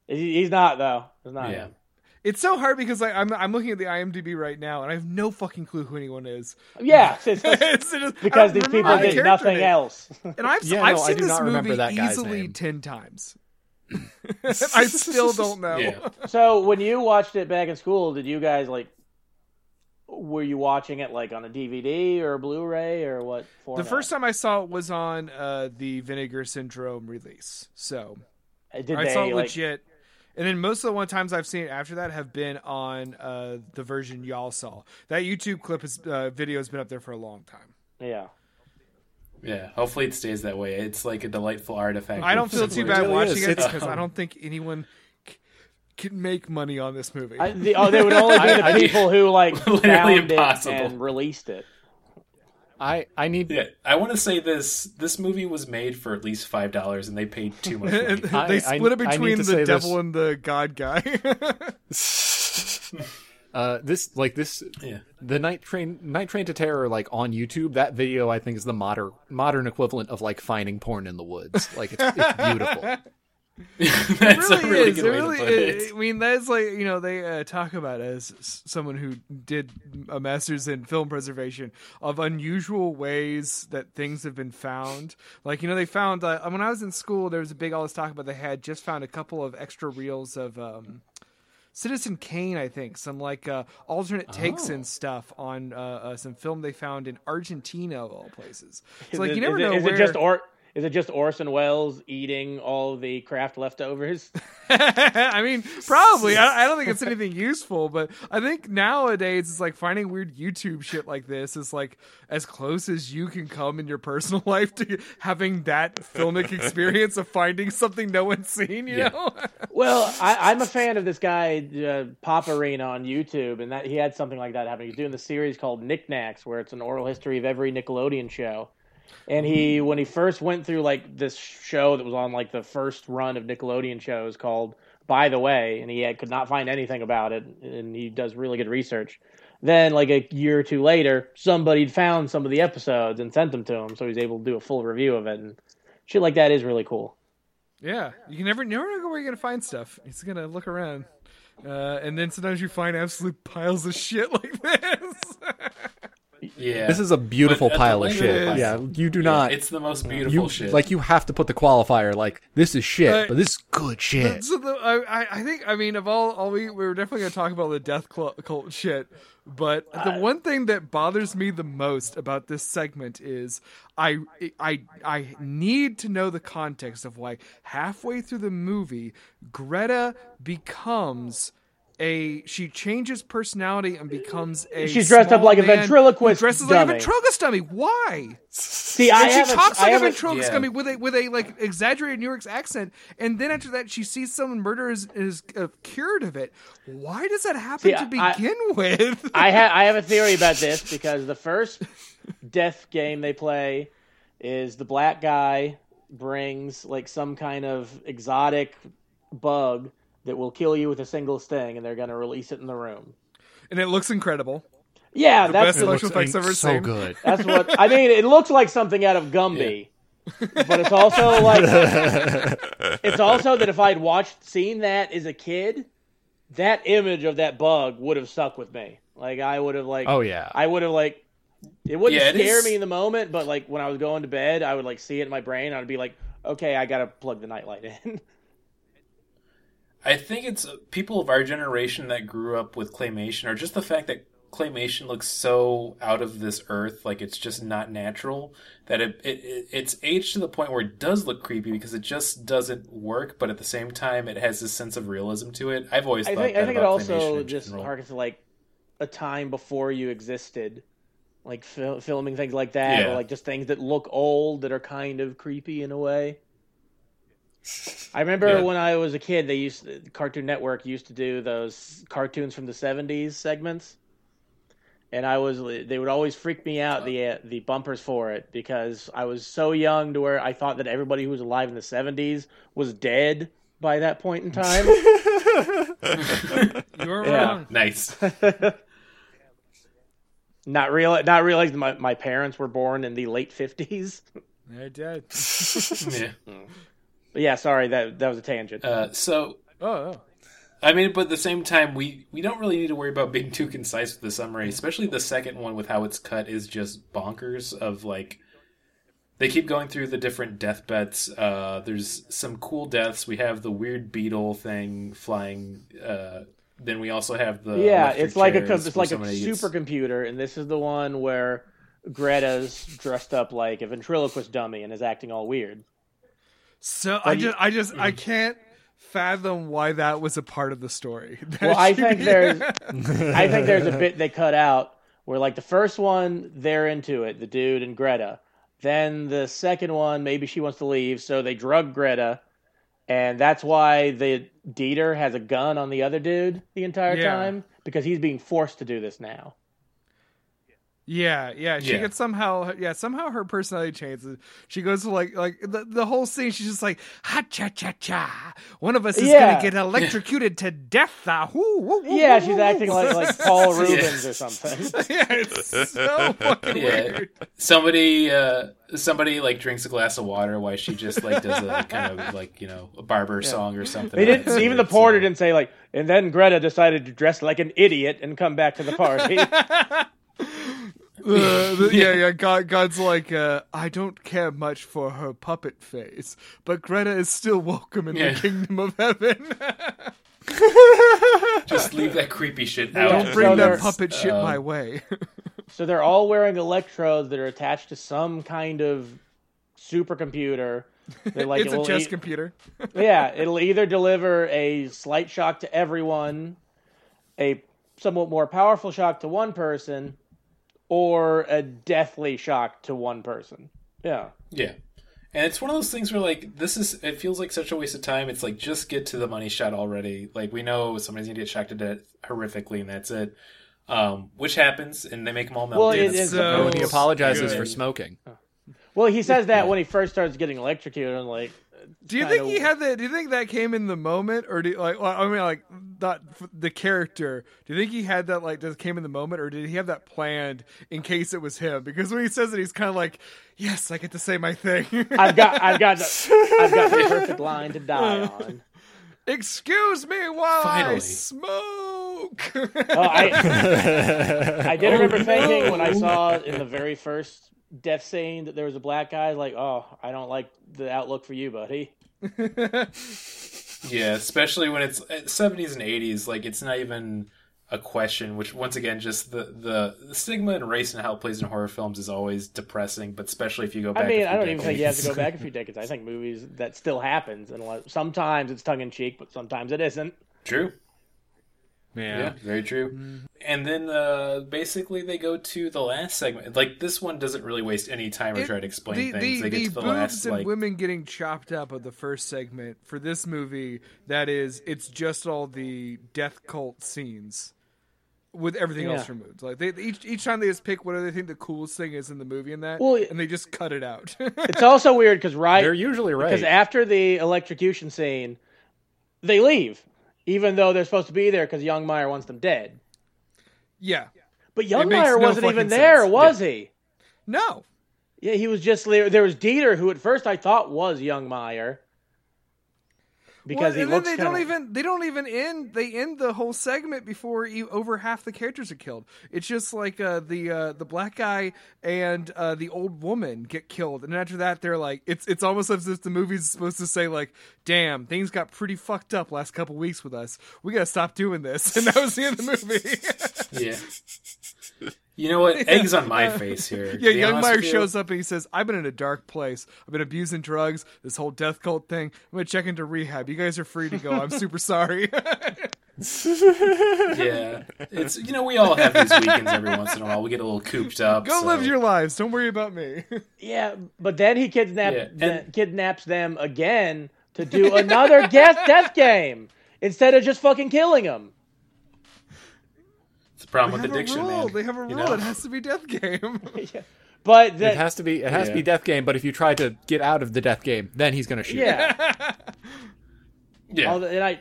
He's not though. He's not Yeah. him. It's so hard because like I'm I'm looking at the IMDb right now and I have no fucking clue who anyone is. Yeah, it's just It's just- because these people the did nothing name. else. And I've Yeah, I've no, I seen do this not remember movie that easily name. ten times. I still don't know. Yeah. so when you watched it back in school, did you guys like? Were you watching it like on a DVD or a Blu-ray or what? The first time I saw it was on uh, the Vinegar Syndrome release, so did I they saw it like? legit. And then most of the one times I've seen it after that have been on uh, the version y'all saw. That YouTube clip is uh, video has been up there for a long time. Yeah. Yeah. Hopefully it stays that way. It's like a delightful artifact. I don't feel too bad really watching is. it It's- because I don't think anyone c- can make money on this movie. I, the, oh, they would only be the I- I- people who like Literally found impossible. it and released it. I I need Yeah, I want to say this. This movie was made for at least five dollars, and they paid too much money. And they I- split it I need between the devil this. and the god guy. uh this like this yeah, the night train night train to terror like on youtube that video i think is the modern modern equivalent of like finding porn in the woods like it's, it's beautiful that's really a really is. good It way really to put is. it. I mean, that's like you know they uh, talk about as someone who did a master's in film preservation of unusual ways that things have been found. Like you know they found uh, when I was in school there was a big all this talk about they had just found a couple of extra reels of. Um, Citizen Kane, I think, some like uh, alternate takes Oh. and stuff on uh, uh, some film they found in Argentina, of all places. It's Is like it- you never know is where. it just or is it just Orson Welles eating all the craft leftovers? I mean, probably. I, I don't think it's anything useful, but I think nowadays it's like finding weird YouTube shit like this is like as close as you can come in your personal life to having that filmic experience of finding something no one's seen. You Yeah. know? Well, I, I'm a fan of this guy uh, Pop Arena on YouTube, and that he had something like that happening. He's doing the series called Knickknacks, where it's an oral history of every Nickelodeon show. And he, when he first went through like this show that was on like the first run of Nickelodeon shows called By the Way, and he had, could not find anything about it, and he does really good research. Then, like a year or two later, somebody found some of the episodes and sent them to him, so he's able to do a full review of it. And shit like that is really cool. Yeah, you can never never know where you're gonna find stuff. He's gonna look around, uh, and then sometimes you find absolute piles of shit like this. Yeah. This is a beautiful But pile of shit. Yeah, you do not. It's the most beautiful you shit. like you have to put the qualifier like this is shit, Uh, but this is good shit. So the, I, I- I think I mean of all all we we were definitely gonna talk about the death cl- cult shit, but the one thing that bothers me the most about this segment is I I I need to know the context of why halfway through the movie Greta becomes. A she changes personality and becomes a. She's dressed up like a man who ventriloquist Dresses like a ventriloquist dummy. Why? See, I and she talks I like a ventriloquist Yeah. dummy with a with a like exaggerated New York's accent, and then after that, she sees someone murder is, is uh, cured of it. Why does that happen See, to I- begin with? I have I have a theory about this because the first death game they play is the black guy brings like some kind of exotic bug that will kill you with a single sting, and they're going to release it in the room. and it looks incredible. Yeah, The that's best the, special effects I've ever so seen. good. that's what I mean. It looks like something out of Gumby, but it's also like it's also that if I'd watched seen that as a kid, that image of that bug would have stuck with me. Like I would have like Oh yeah. I would have like it wouldn't Yeah, it scare is- me in the moment, but like when I was going to bed, I would like see it in my brain. I'd be like, okay, I gotta plug the nightlight in. I think it's people of our generation that grew up with claymation, or just the fact that claymation looks so out of this earth, like it's just not natural, that it, it, it it's aged to the point where it does look creepy because it just doesn't work. But at the same time, it has this sense of realism to it. I've always I thought think that I think it also just general. harkens to like a time before you existed, like fil- filming things like that, Yeah. or like just things that look old that are kind of creepy in a way. I remember Yeah. when I was a kid, they used to, Cartoon Network used to do those cartoons from the '70s segments, and I was they would always freak me out the uh, the bumpers for it because I was so young to where I thought that everybody who was alive in the '70s was dead by that point in time. You're Yeah. wrong. Nice. not real, not realizing my, my parents were born in the late '50s. They're dead. yeah. But yeah, sorry that that was a tangent. Uh, so Oh, oh. I mean, but at the same time, we we don't really need to worry about being too concise with the summary, especially the second one with how it's cut is just bonkers. Of like, they keep going through the different death bets. Uh, there's some cool deaths. We have the weird beetle thing flying. Uh, then we also have the yeah, it's like a it's like a somebody gets- supercomputer, and this is the one where Greta's dressed up like a ventriloquist dummy and is acting all weird. So I just I just I mm-hmm. can't fathom why that was a part of the story. That Well, I think be- there's I think there's a bit they cut out where like the first one they're into it, the dude and Greta. Then the second one, maybe she wants to leave, so they drug Greta, and that's why the Dieter has a gun on the other dude the entire Yeah. time because he's being forced to do this now. Yeah, yeah. She Yeah. gets somehow, yeah, somehow her personality changes. She goes to like, like the, the whole scene. She's just like, ha cha cha cha. One of us is Yeah. gonna get electrocuted to death. Ah, whoo, woo, woo, Yeah, woo, she's woo, acting woo. like like Paul Reubens or something. yeah, it's so fucking Yeah, weird. somebody uh, somebody like drinks a glass of water while she just like does a kind of like you know a barber song or something. They didn't It's- even the porter uh, didn't say like, and then Greta decided to dress like an idiot and come back to the party. Uh, yeah, yeah. God, God's like, uh, I don't care much for her puppet face, but Greta is still welcome in Yeah. the kingdom of heaven. Just leave that creepy shit Yeah, out. don't so bring that puppet shit um, my way. So they're all wearing electrodes that are attached to some kind of supercomputer. That, like, it's it a will chess e- computer. yeah, it'll either deliver a slight shock to everyone, a somewhat more powerful shock to one person, or a deathly shock to one person. Yeah. Yeah. And it's one of those things where like this is it feels like such a waste of time. It's like just get to the money shot already. Like we know somebody's gonna get shocked to death horrifically and that's it. Um, which happens and they make them all melt. Well, it It's So so- and he apologizes good. for smoking. Well, he says that when he first starts getting electrocuted. I'm like, Do you think he had that? Do you think that came in the moment, or do you, like? well, I mean, like not the character. Do you think he had that like that came in the moment, or did he have that planned in case it was him? Because when he says it, he's kind of like, "Yes, I get to say my thing." I've got, I've got, the, I've got the perfect line to die on. Excuse me while I Finally. smoke. smoke. Oh, I I did remember oh, thinking when I saw in the very first death saying that there was a black guy. Like, oh, I don't like the outlook for you, buddy. Yeah, especially when it's uh, seventies and eighties. Like it's not even a question. Which once again, just the, the the stigma and race and how it plays in horror films is always depressing. But especially if you go back. I mean, a few I don't even think you have to go back a few decades. I think movies that still happens, and a lot- sometimes it's tongue in cheek, but sometimes it isn't. True. Yeah. Yeah, very true. And then uh, basically they go to the last segment. Like this one doesn't really waste any time or It- try to explain the, things. the, they get the to the boobs last and like women getting chopped up of the first segment for this movie. That is, it's just all the death cult scenes with everything else Yeah. removed. Like they each each time they just pick what they think the coolest thing is in the movie and that, Well, and they just cut it out. It's also weird because right They're usually right. because after the electrocution scene, they leave, even though they're supposed to be there because Youngmeyer wants them dead. yeah, But Youngmeyer no wasn't even there, sense. was he? no, Yeah, he was just there. There was Dieter, who at first I thought was Youngmeyer, because Well, he and looks then they kind don't of. even they don't even end they end the whole segment before you, over half the characters are killed. It's just like uh, the uh, the black guy and uh, the old woman get killed, and after that they're like it's it's almost as if the movie's supposed to say like, "Damn, things got pretty fucked up last couple weeks with us. We gotta stop doing this," and that was the end of the movie. yeah. You know what? Eggs on my face here. Yeah, Young be honest Youngmeyer with you. shows up and he says, "I've been in a dark place. I've been abusing drugs. This whole death cult thing. I'm gonna check into rehab. You guys are free to go. I'm super sorry." Yeah, it's you know we all have these weekends every once in a while. We get a little cooped up. go so- live your lives. Don't worry about me. Yeah, but then he kidnap, Yeah, th- and- kidnaps them again to do another death death game instead of just fucking killing them. It's the problem They with addiction, rule. man. They have a You rule. know? It has to be death game. But it has to be it has to be death game, but if you try to get out of the death game, then he's gonna shoot. yeah, Yeah, all the, and I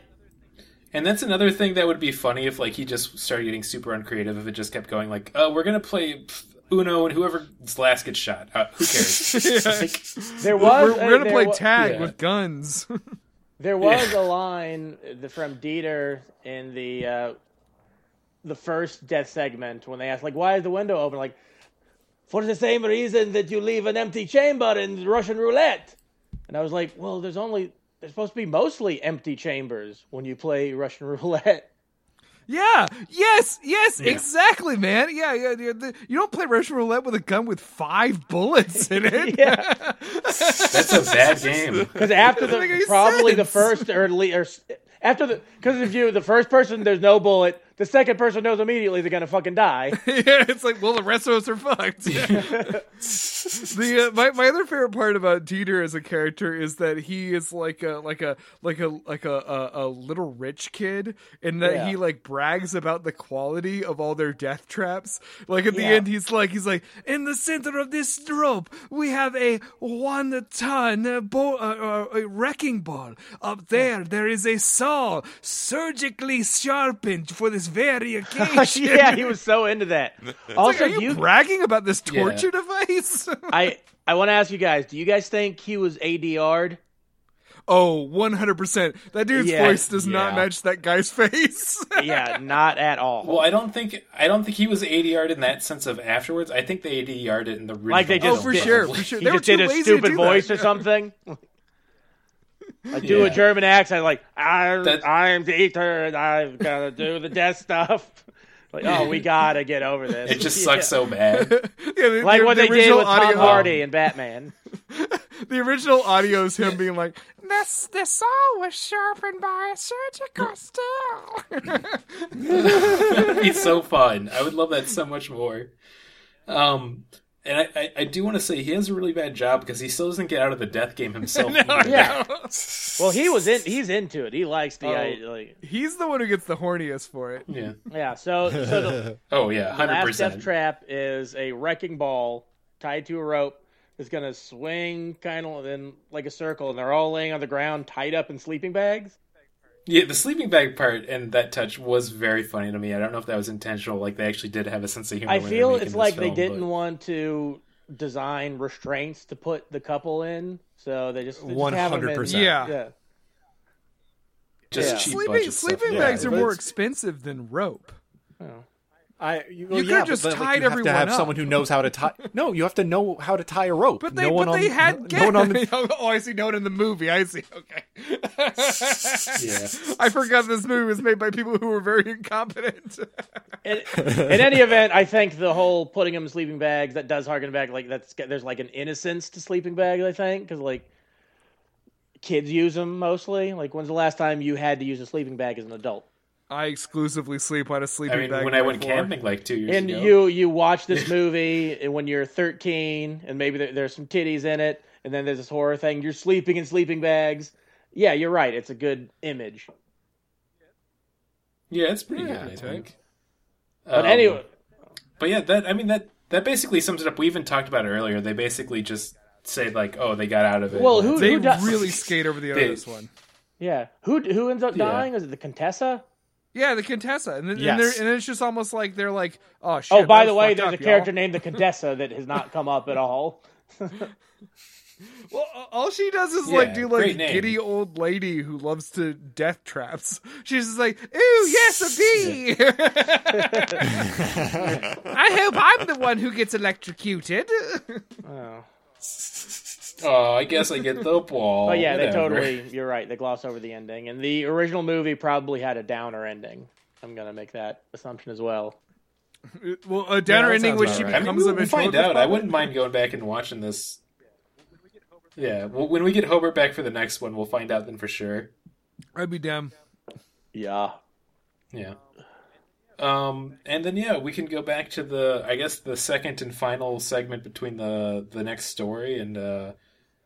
and that's another thing that would be funny if like he just started getting super uncreative. If it just kept going like, "Uh, we're gonna play Uno, and whoever's last gets shot. Uh, who cares? Like, there was we're, we're gonna play wa- tag yeah. with guns. There was a line uh, from Dieter in the uh, the first death segment when they ask like, "Why is the window open?" Like, for the same reason that you leave an empty chamber in Russian roulette. And I was like, "Well, there's only there's supposed to be mostly empty chambers when you play Russian roulette." yeah. Yes. Yes. Exactly, man. Yeah. Yeah. yeah the, you don't play Russian roulette with a gun with five bullets in it. yeah, that's a bad game. because after the any probably the first or, le- or after the because if you the first person there's no bullet, the second person knows immediately they're gonna fucking die. yeah, it's like, well, the rest of us are fucked. the uh, my my other favorite part about Dieter as a character is that he is like a like a like a like a a, a little rich kid, and that Yeah. he like brags about the quality of all their death traps. Like at the Yeah. end, he's like he's like in the center of this rope we have a one ton uh, bo- uh, uh, a wrecking ball. Up there, there is a saw surgically sharpened for this very occasion. yeah, he was so into that. Also, Like, are do you, you, bragging about this torture device? I I want to ask you guys: Do you guys think he was ADR'd? oh, 100%. That dude's Yeah, voice does not match that guy's face. Yeah, not at all. Well, I don't think I don't think he was ADR'd in that sense of afterwards. I think they ADR'd it in the original. Like they oh, just for sure, for sure. he They just did a stupid voice that. or something. I do Yeah. a German accent, like I'm That- I'm Dieter, and I've got to do the death stuff. Like, oh, we gotta get over this. It just Yeah. sucks so bad. Yeah, the, Like the, what the they did original with Tom audio, Hardy and Batman. The original audio is him being like, "This the saw was sharpened by a surgical steel." He's so fun. I would love that so much more. Um, and I, I, I do want to say he has a really bad job because he still doesn't get out of the death game himself. either. Yeah. Well, he was in. He's into it. He likes the Oh. I- like. He's the one who gets the horniest for it. Yeah. Yeah. So so the, Oh yeah, The hundred last percent. death trap is a wrecking ball tied to a rope that's going to swing kind of in like a circle, and they're all laying on the ground, tied up in sleeping bags. Yeah, the sleeping bag part and that touch was very funny to me. I don't know if that was intentional. Like they actually did have a sense of humor. I when feel it's this like they didn't but- want to design restraints to put the couple in, so they just, they just have 100%. Yeah. yeah. just Yeah. cheap Sleeping budget stuff. sleeping Yeah, bags are more expensive than rope. Oh. I you, You could've yeah, but just then, like, tied you have to have up. someone who knows how to tie. No, you have to know how to tie a rope. But they, no one but they on, had no one on the, oh, I see. No one in the movie. I see. Okay. Yeah. I forgot this movie was made by people who were very incompetent. In, in any event, I think the whole putting them in sleeping bags that does harken back like that's there's like an innocence to sleeping bags. I think because like kids use them mostly. Like when's the last time you had to use a sleeping bag as an adult? I exclusively sleep on a sleeping I mean, bag. when I went floor. camping like two years and ago, and you you watch this movie and when you're 13 and maybe there, there's some titties in it and then there's this horror thing you're sleeping in sleeping bags yeah you're right it's a good image yeah, it's pretty Yeah, good. I think. but Um, anyway but yeah, that I mean that that basically sums it up. We even talked about it earlier. They basically just say like, "Oh, they got out of it." Well, and who- They it. does- really skate over the They- other one. yeah who who ends up Yeah. dying is it the contessa Yeah, the Contessa, and then and, Yes. they're, and it's just almost like they're like, oh, oh shit. oh by the way there's up, a y'all. character named the contessa that has not come up at all Well, all she does is Yeah, like do like great giddy old lady who loves to death traps. She's just like, ooh, yes, a bee. I hope I'm the one who gets electrocuted. oh. Oh, I guess I get the ball. but yeah they totally you're right they gloss over the ending and the original movie probably had a downer ending i'm gonna make that assumption as well well, a downer that ending sounds when about she right. I mean, we'll, a find out. I wouldn't mind going back and watching this. Yeah, well, when we get Hobart back for the next one, we'll find out then for sure. I'd be damn. yeah Yeah. Um, and then yeah, we can go back to the I guess the second and final segment between the the next story and uh,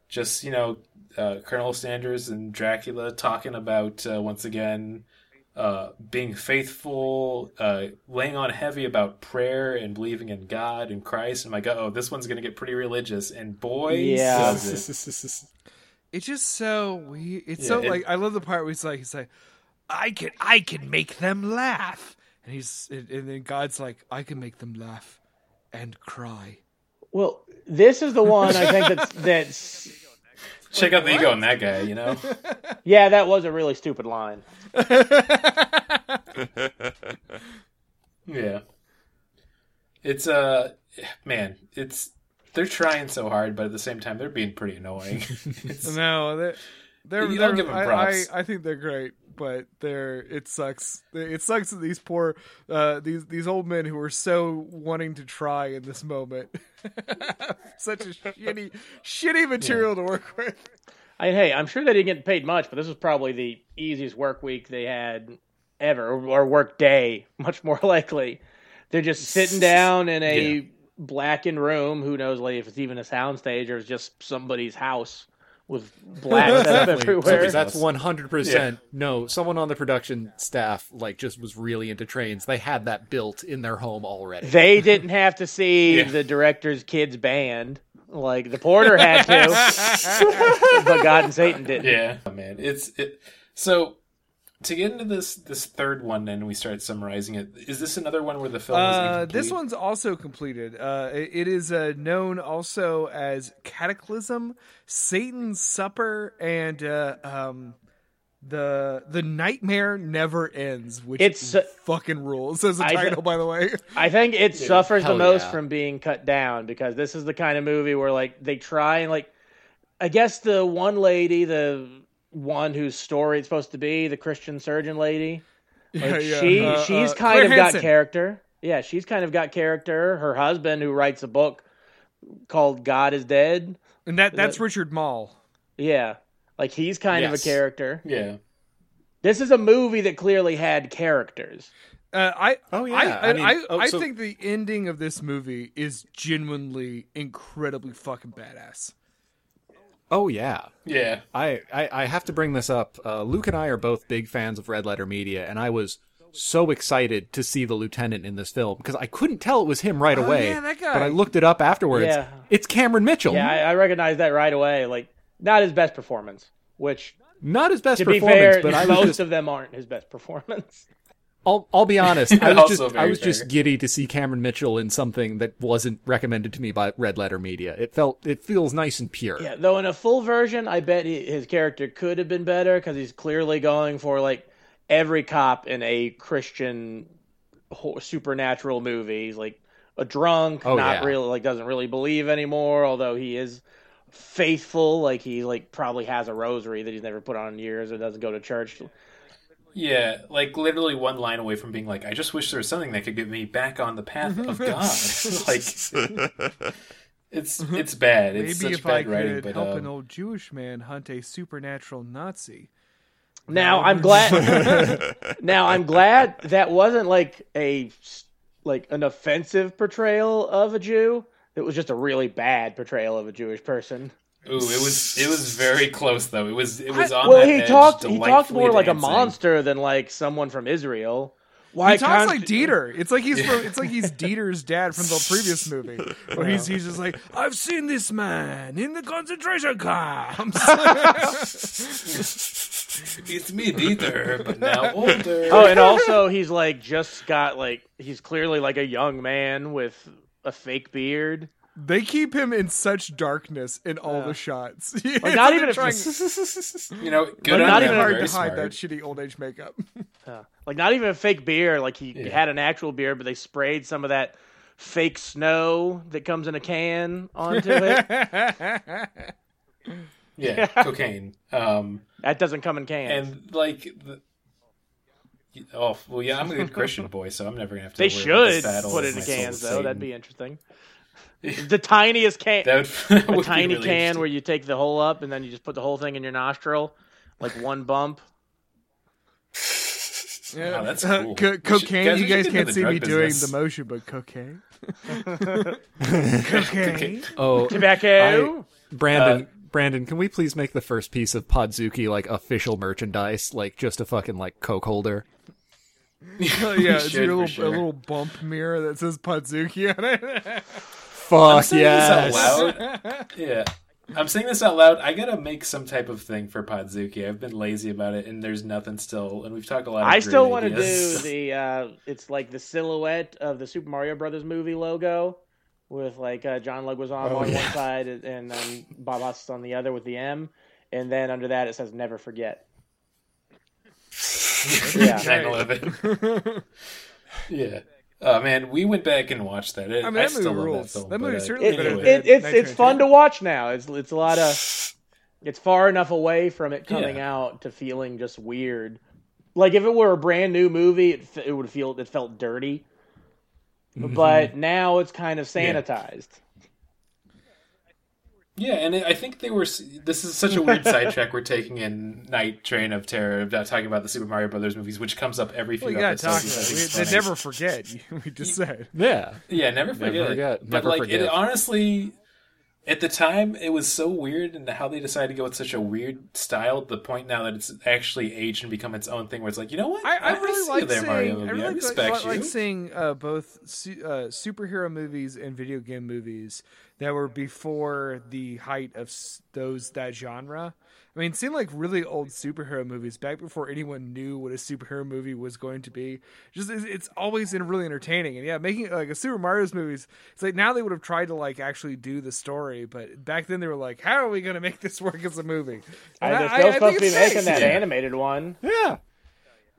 just you know uh, Colonel Sanders and Dracula talking about uh, once again uh, being faithful, uh, laying on heavy about prayer and believing in God and Christ. And I'm like, oh, this one's gonna get pretty religious, and boy, Yeah. does it. It's just so we. It's Yeah, so it- like I love the part where he's like he's like, I can I can make them laugh, and he's and, and then God's like, I can make them laugh and cry. Well, this is the one I think that's that's Check out the ego in that guy, you know. yeah, that was a really stupid line. Yeah. It's uh man, it's they're trying so hard, but at the same time they're being pretty annoying. No, they're, they're, You they're don't give 'em I, props. I, I think they're great, but they're it sucks. It sucks that these poor uh, these these old men who are so wanting to try in this moment, such a shitty shitty material to work with. I hey, I'm sure they didn't get paid much, but this was probably the easiest work week they had ever, or, or work day, much more likely. They're just sitting down in a Yeah. blackened room. Who knows, like, if it's even a soundstage or it's just somebody's house with black set up everywhere. That's one hundred percent. No, someone on the production staff like just was really into trains. They had that built in their home already. They didn't have to see Yeah. the director's kids band. Like the porter had to, but God and Satan didn't. yeah. Oh, man, it's it so to get into this this third one and we start summarizing it, is this another one where the film is Uh, incomplete? this one's also completed. Uh, it, it is uh, known also as Cataclysm, Satan's Supper, and uh, um, the the Nightmare Never Ends, which It's, uh, fucking rules as a I- title, by the way. I think it suffers the most yeah. from being cut down because this is the kind of movie where like they try and like I guess the one lady, the one whose story it's supposed to be, the Christian surgeon lady, like she Uh, she's uh, kind Claire of Hansen. got character. Yeah, she's kind of got character. Her husband, who writes a book called God is Dead, and that that's Richard Moll. yeah, like he's kind of a character. Yeah. This is a movie that clearly had characters. Uh, I Oh, yeah. I I I, mean, I, oh, I so- think the ending of this movie is genuinely incredibly fucking badass. Oh yeah. Yeah. I, I, I have to bring this up. Uh, Luke and I are both big fans of Red Letter Media, and I was so excited to see the lieutenant in this film because I couldn't tell it was him right away. yeah, that guy. But I looked it up afterwards. Yeah. It's Cameron Mitchell. Yeah, I, I recognize that right away. Like not his best performance, which Not his best to be performance, fair, but I most just of them aren't his best performance. I'll I'll be honest. I was just I very was just giddy to see Cameron Mitchell in something that wasn't recommended to me by Red Letter Media. It felt it feels nice and pure. Yeah, though in a full version, I bet he, his character could have been better because he's clearly going for like every cop in a Christian ho- supernatural movie. He's like a drunk, Oh, not yeah. really like doesn't really believe anymore. Although he is faithful, like he like probably has a rosary that he's never put on in years or doesn't go to church. Yeah, like literally one line away from being like, I just wish there was something that could get me back on the path of God. like, it's it's bad. It's Maybe such if bad I could writing, but help um, an old Jewish man hunt a supernatural Nazi. Now I'm glad. now I'm glad that wasn't like a like an offensive portrayal of a Jew. It was just a really bad portrayal of a Jewish person. Ooh, it was it was very close though. It was it was on well, that he edge, talked. He talked delightfully more like a monster than like someone from Israel. Why He talks can't- like Dieter. It's like he's from, it's like he's Dieter's dad from the previous movie, where he's he's just like, I've seen this man in the concentration camps. It's me, Dieter, but now older. Oh, and also he's like just got like he's clearly like a young man with a fake beard. They keep him in such darkness in all the shots. It's not even they're if- trying you know, good But on not even hard very to hide smart. that shitty old age makeup. Like not even a fake beard. Like he Yeah. had an actual beard, but they sprayed some of that fake snow that comes in a can onto it. Yeah, cocaine. Um, that doesn't come in cans. and like the. Oh well, yeah. I'm a good Christian boy, so I'm never gonna have to. they worry about the should saddle put it in my cans though. That'd be interesting. the tiniest can. That would, that a tiny really can where you take the hole up and then you just put the whole thing in your nostril, like one bump. Yeah. Wow, that's cool. Uh, Co- We should- cocaine. guys, you guys can't see me drug doing the motion, but cocaine. cocaine. Oh, Tobacco. Brandon, Uh, Brandon, can we please make the first piece of Podzuki like official merchandise, like just a fucking like Coke holder? Yeah, it's should, your little, sure. a little bump mirror that says Podzuki on it. I'm Fuck saying yes. this out loud. Yeah. I'm saying this out loud. I gotta make some type of thing for Podzuki. I've been lazy about it, and there's nothing still. And we've talked a lot. Of I still want to do the. Uh, it's like the silhouette of the Super Mario Brothers movie logo, with like uh, John Leguizamo Oh, on one side and, and um, Bob Hoskins on the other with the M, and then under that it says "Never Forget." Yeah. 9/11. yeah. Oh man, we went back and watched that. It, I mean, that still movie love rules. That, film, That movie but, certainly It, better anyway. than- it, it's Night it's fun to watch now. It's it's a lot of. It's far enough away from it coming Yeah. out to feeling just weird. Like if it were a brand new movie, it, it would feel it felt dirty. Mm-hmm. But now it's kind of sanitized. Yeah, and I think they were. This is such a weird sidetrack we're taking in Night Train of Terror, about uh, talking about the Super Mario Brothers movies, which comes up every few Well, you episodes. talk which I about think it. is They never forget. We just said. Yeah. Yeah, never forget. Never forget, But like forgive. it honestly at the time it was so weird and how they decided to go with such a weird style to the point now that it's actually aged and become its own thing where it's like, you know what? I, I really see like there, seeing. Mario I really I respect like, you. like seeing uh, both su- uh, superhero movies and video game movies that were before the height of those that genre. I mean, it seemed like really old superhero movies back before anyone knew what a superhero movie was going to be. Just it's, it's always been really entertaining, and yeah, making like a Super Mario's movies. It's like now they would have tried to like actually do the story, but back then they were like, "How are we going to make this work as a movie?" And And they're I- still I supposed think to be it's making nice. that Yeah. animated one. Yeah.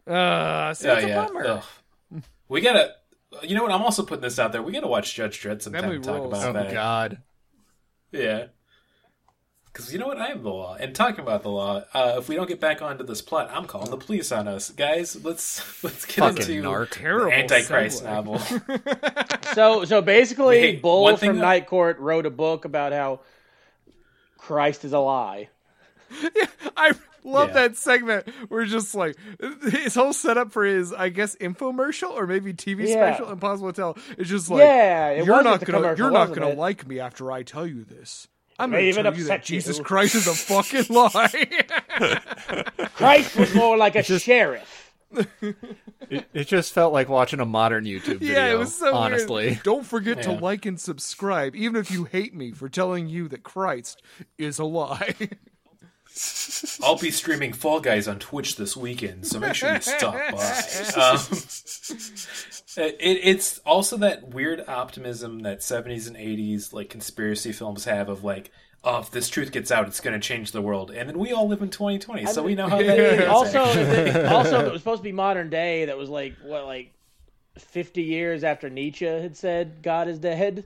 Uh, see, Oh it's a yeah. bummer. Ugh. We gotta you know what, I'm also putting this out there. We gotta watch Judge Dredd sometime movie and talk rules. about Oh that. God. Yeah. Because you know what? I am the law. And talking about the law, uh, if we don't get back onto this plot, I'm calling the police on us. Guys, let's let's get Fucking into narc. Terrible the Antichrist novel. So so basically, Wait, Bull from that- Night Court wrote a book about how Christ is a lie. Yeah, I love Yeah. that segment where just like his whole setup for his, I guess, infomercial or maybe TV Yeah. special, Impossible to Tell. It's just like, Yeah, it you're wasn't gonna, you're not wasn't gonna it? like me after I tell you this. I'm gonna even tell you that upset you." Jesus Christ is a fucking lie. Christ was more like a sheriff. It, it just felt like watching a modern YouTube video. yeah, it was so honestly. weird. Don't forget to like and subscribe, even if you hate me for telling you that Christ is a lie. I'll be streaming Fall Guys on Twitch this weekend, so make sure you stop by. Um, it, it's also that weird optimism that 70s and 80s like conspiracy films have of like, oh, if this truth gets out, it's going to change the world, and then we all live in 2020, so we know how that is. also, also, it was supposed to be modern day. That was like what, like fifty years after Nietzsche had said God is dead.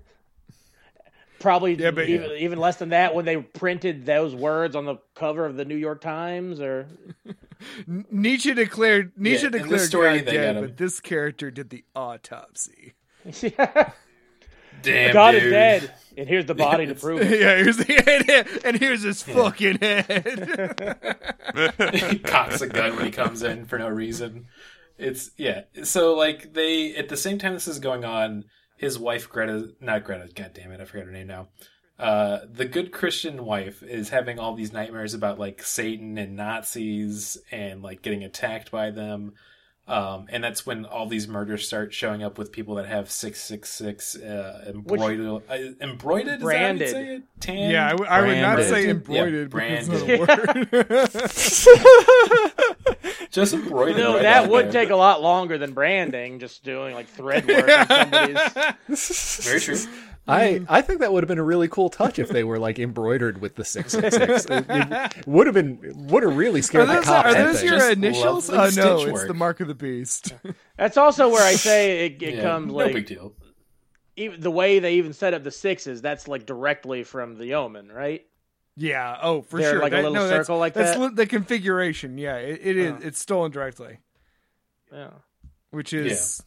Probably Yeah, but- even, even less than that when they printed those words on the cover of the New York Times. Or Nietzsche declared Nietzsche Yeah, in this declared story, God dead, but this character did the autopsy. Damn, God dude. is dead, and here's the body to prove it. yeah, here's the head, and here's his fucking head. he cocks a gun when he comes in for no reason. It's yeah. So like they at the same time this is going on, his wife Greta, not Greta, god damn it, I forgot her name now. Uh, the good Christian wife is having all these nightmares about like Satan and Nazis and like getting attacked by them. Um, and that's when all these murders start showing up with people that have six six six uh, embroidered, uh, embroidered, Branded. Is that how you'd say it? Tan, yeah, I, w- I would not branded. say Yeah, embroidered because branded. Just embroidered. No, right that would there. take a lot longer than branding. Just doing like thread work on somebody's. Very true. I, I think that would have been a really cool touch if they were like embroidered with the six six six. It, it would have been would have really Are scared the cops. are those your Just initials? Oh no, stitch it's work. the mark of the beast. That's also where I say it, it Yeah, comes no like big deal. even the way they even set up the sixes. That's like directly from the Omen, right? Yeah, oh for They're sure. like a That- little no, that's- circle like that's that? li- the configuration. Yeah, it, it is. Oh. It's stolen directly, Yeah. which is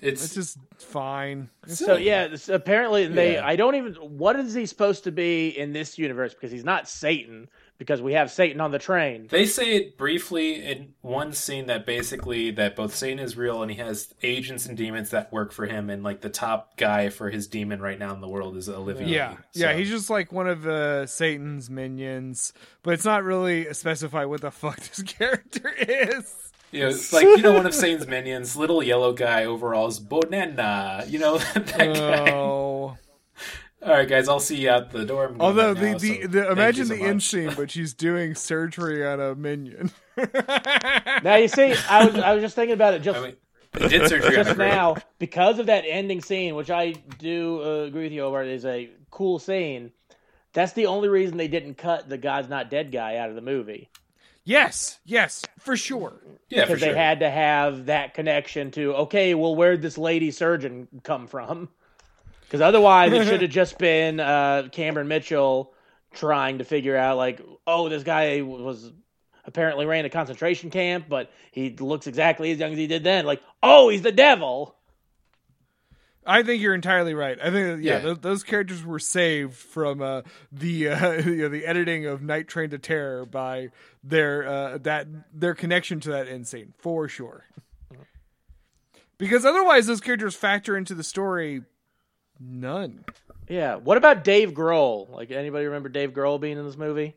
It's, it's just fine. So yeah, this, apparently they. Yeah. I don't even. What is he supposed to be in this universe? Because he's not Satan. Because we have Satan on the train. they say it briefly in one scene that basically that both Satan is real and he has agents and demons that work for him, and like the top guy for his demon right now in the world is Olivier. Yeah, So- yeah, he's just like one of uh, Satan's minions, but it's not really specified what the fuck this character is. you know, it's like you know one of Satan's minions, little yellow guy overalls, Bonanna. You know that guy. Oh, All right, guys, I'll see you out the door. Although right the now, the, so the thank imagine so the end scene, but she's doing surgery on a minion. Now you see, I was I was just thinking about it just I mean, did surgery just now because of that ending scene, which I do uh, agree with you over. Is a cool scene. That's the only reason they didn't cut the God's Not Dead guy out of the movie yes, yes, for sure. Yeah, for because sure. they had to have that connection to okay, well, where'd this lady surgeon come from? Because otherwise, it should have just been uh, Cameron Mitchell trying to figure out like, oh, this guy was apparently ran a concentration camp, but he looks exactly as young as he did then. Like, oh, he's the devil. I think you're entirely right. I think yeah, Yeah. Those, those characters were saved from uh, the uh, you know, the editing of Night Train to Terror by their uh, that their connection to that end scene for sure. Because otherwise, those characters factor into the story none. Yeah. What about Dave Grohl? Like, anybody remember Dave Grohl being in this movie?